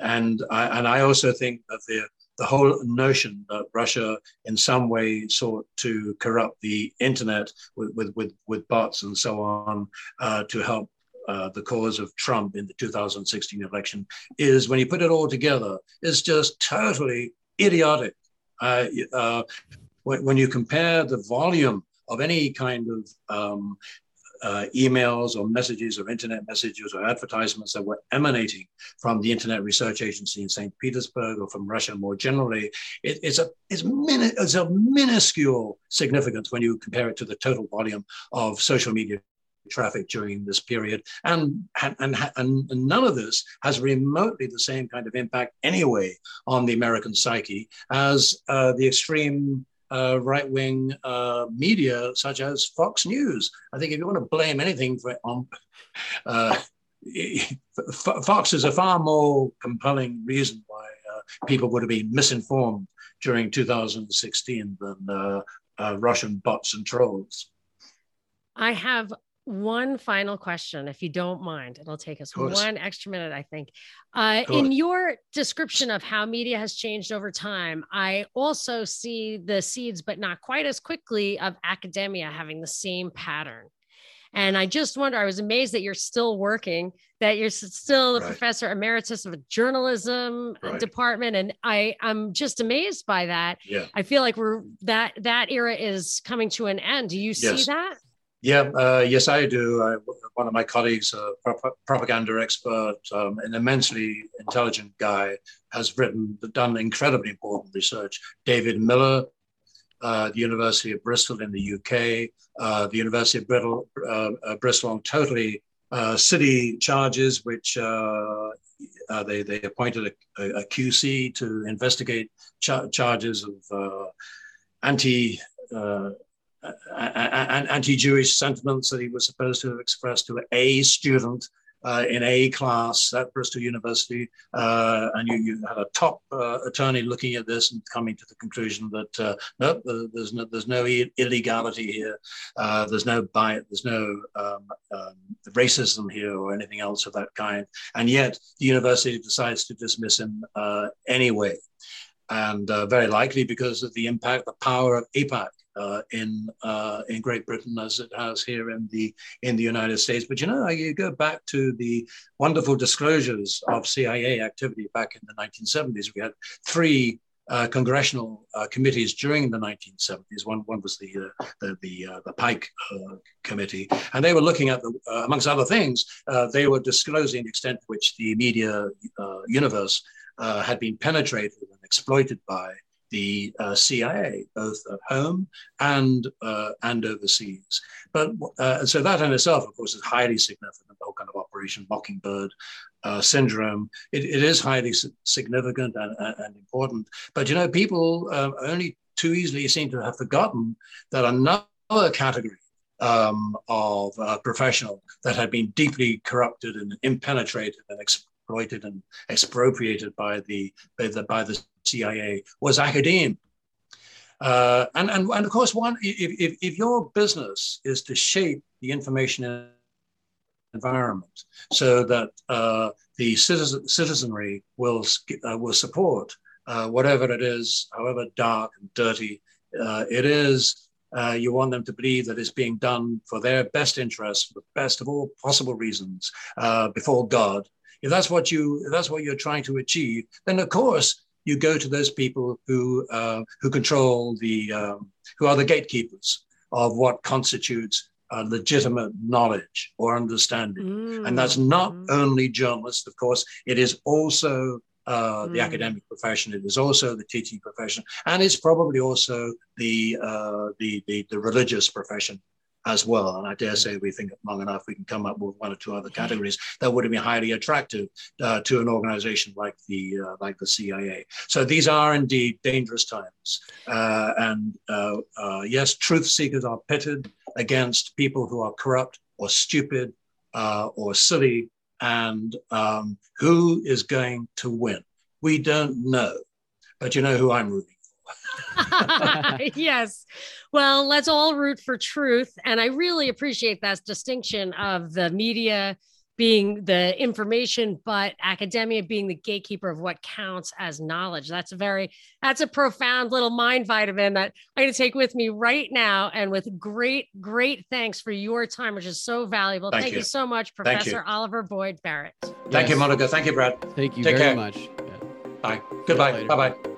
and I and I also think that the the whole notion that Russia in some way sought to corrupt the internet with with with, with bots and so on uh, to help uh, the cause of Trump in the 2016 election is when you put it all together, is just totally idiotic. Uh, uh, when, when you compare the volume of any kind of um, uh, emails or messages or internet messages or advertisements that were emanating from the Internet Research Agency in St. Petersburg or from Russia more generally, it, it's, a, it's, mini, it's a minuscule significance when you compare it to the total volume of social media traffic during this period. And, and, and, and none of this has remotely the same kind of impact anyway on the American psyche as uh, the extreme uh, right wing uh, media such as Fox News. I think if you want to blame anything for um, uh, Fox is a far more compelling reason why uh, people would have been misinformed during 2016 than uh, uh, Russian bots and trolls. I have one final question, if you don't mind. It'll take us one extra minute, I think. Uh, in your description of how media has changed over time, I also see the seeds, but not quite as quickly, of academia having the same pattern. And I just wonder, I was amazed that you're still working, that you're still the right. professor emeritus of a journalism right. department. And I, I'm just amazed by that. Yeah. I feel like we're that that era is coming to an end. Do you yes. see that? Yeah, uh, yes, I do. I, one of my colleagues, a pro- propaganda expert, um, an immensely intelligent guy, has written, done incredibly important research. David Miller, uh, the University of Bristol in the UK, uh, the University of Bristol, uh, uh, Bristol on totally uh, city charges, which they, they appointed a, a, QC to investigate charges of anti anti-Jewish sentiments that he was supposed to have expressed to a student uh, in a class at Bristol University, uh, and you, you, had a top uh, attorney looking at this and coming to the conclusion that uh, no, there's no, there's no illegality here, uh, there's no bias, there's no um, um, racism here or anything else of that kind, and yet the university decides to dismiss him uh, anyway, and very likely because of the impact, the power of AIPAC uh, in uh, in Great Britain as it has here in the in the United States. But you know, you go back to the wonderful disclosures of CIA activity back in the 1970s. We had three uh, congressional uh, committees during the 1970s. One, one was the uh, the the, uh, the Pike Committee, and they were looking at the, amongst other things, they were disclosing the extent to which the media universe had been penetrated and exploited by the uh, CIA, both at home and uh, and overseas. But uh, so that in itself, of course, is highly significant. The whole kind of Operation Mockingbird uh, syndrome. It, it is highly significant and, and, important. But you know, people uh, only too easily seem to have forgotten that another category um, of uh, professional that had been deeply corrupted and impenetrated and exploited and expropriated by the by the, by the CIA was academia. Uh, and, and, and of course, one, if, if, if, your business is to shape the information environment so that uh, the citizen, citizenry will, uh, will support uh, whatever it is, however dark and dirty uh, it is, uh, you want them to believe that it's being done for their best interests, for the best of all possible reasons before God. If that's what you, if that's what you're trying to achieve, then of course you go to those people who uh, who control the um, who are the gatekeepers of what constitutes uh, legitimate knowledge or understanding, mm. and that's not mm. only journalists. Of course, it is also uh, the mm. academic profession. It is also the teaching profession, and it's probably also the, uh, the, the the religious profession as well. And I dare say, we think long enough, we can come up with one or two other categories that would have been highly attractive uh, to an organization like the uh, like the CIA. So these are indeed dangerous times. Uh, and uh, uh, yes, truth seekers are pitted against people who are corrupt or stupid uh, or silly. And um, who is going to win? We don't know. But you know who I'm rooting yes. Well, let's all root for truth. And I really appreciate that distinction of the media being the information, but academia being the gatekeeper of what counts as knowledge. That's a very, that's a profound little mind vitamin that I'm going to take with me right now. And with great, great thanks for your time, which is so valuable. Thank, Thank you. you. so much, Professor Oliver Boyd Barrett. Thank you, Monica. Thank you, Brad. Thank you Take very care. much. Bye. Goodbye. Bye bye.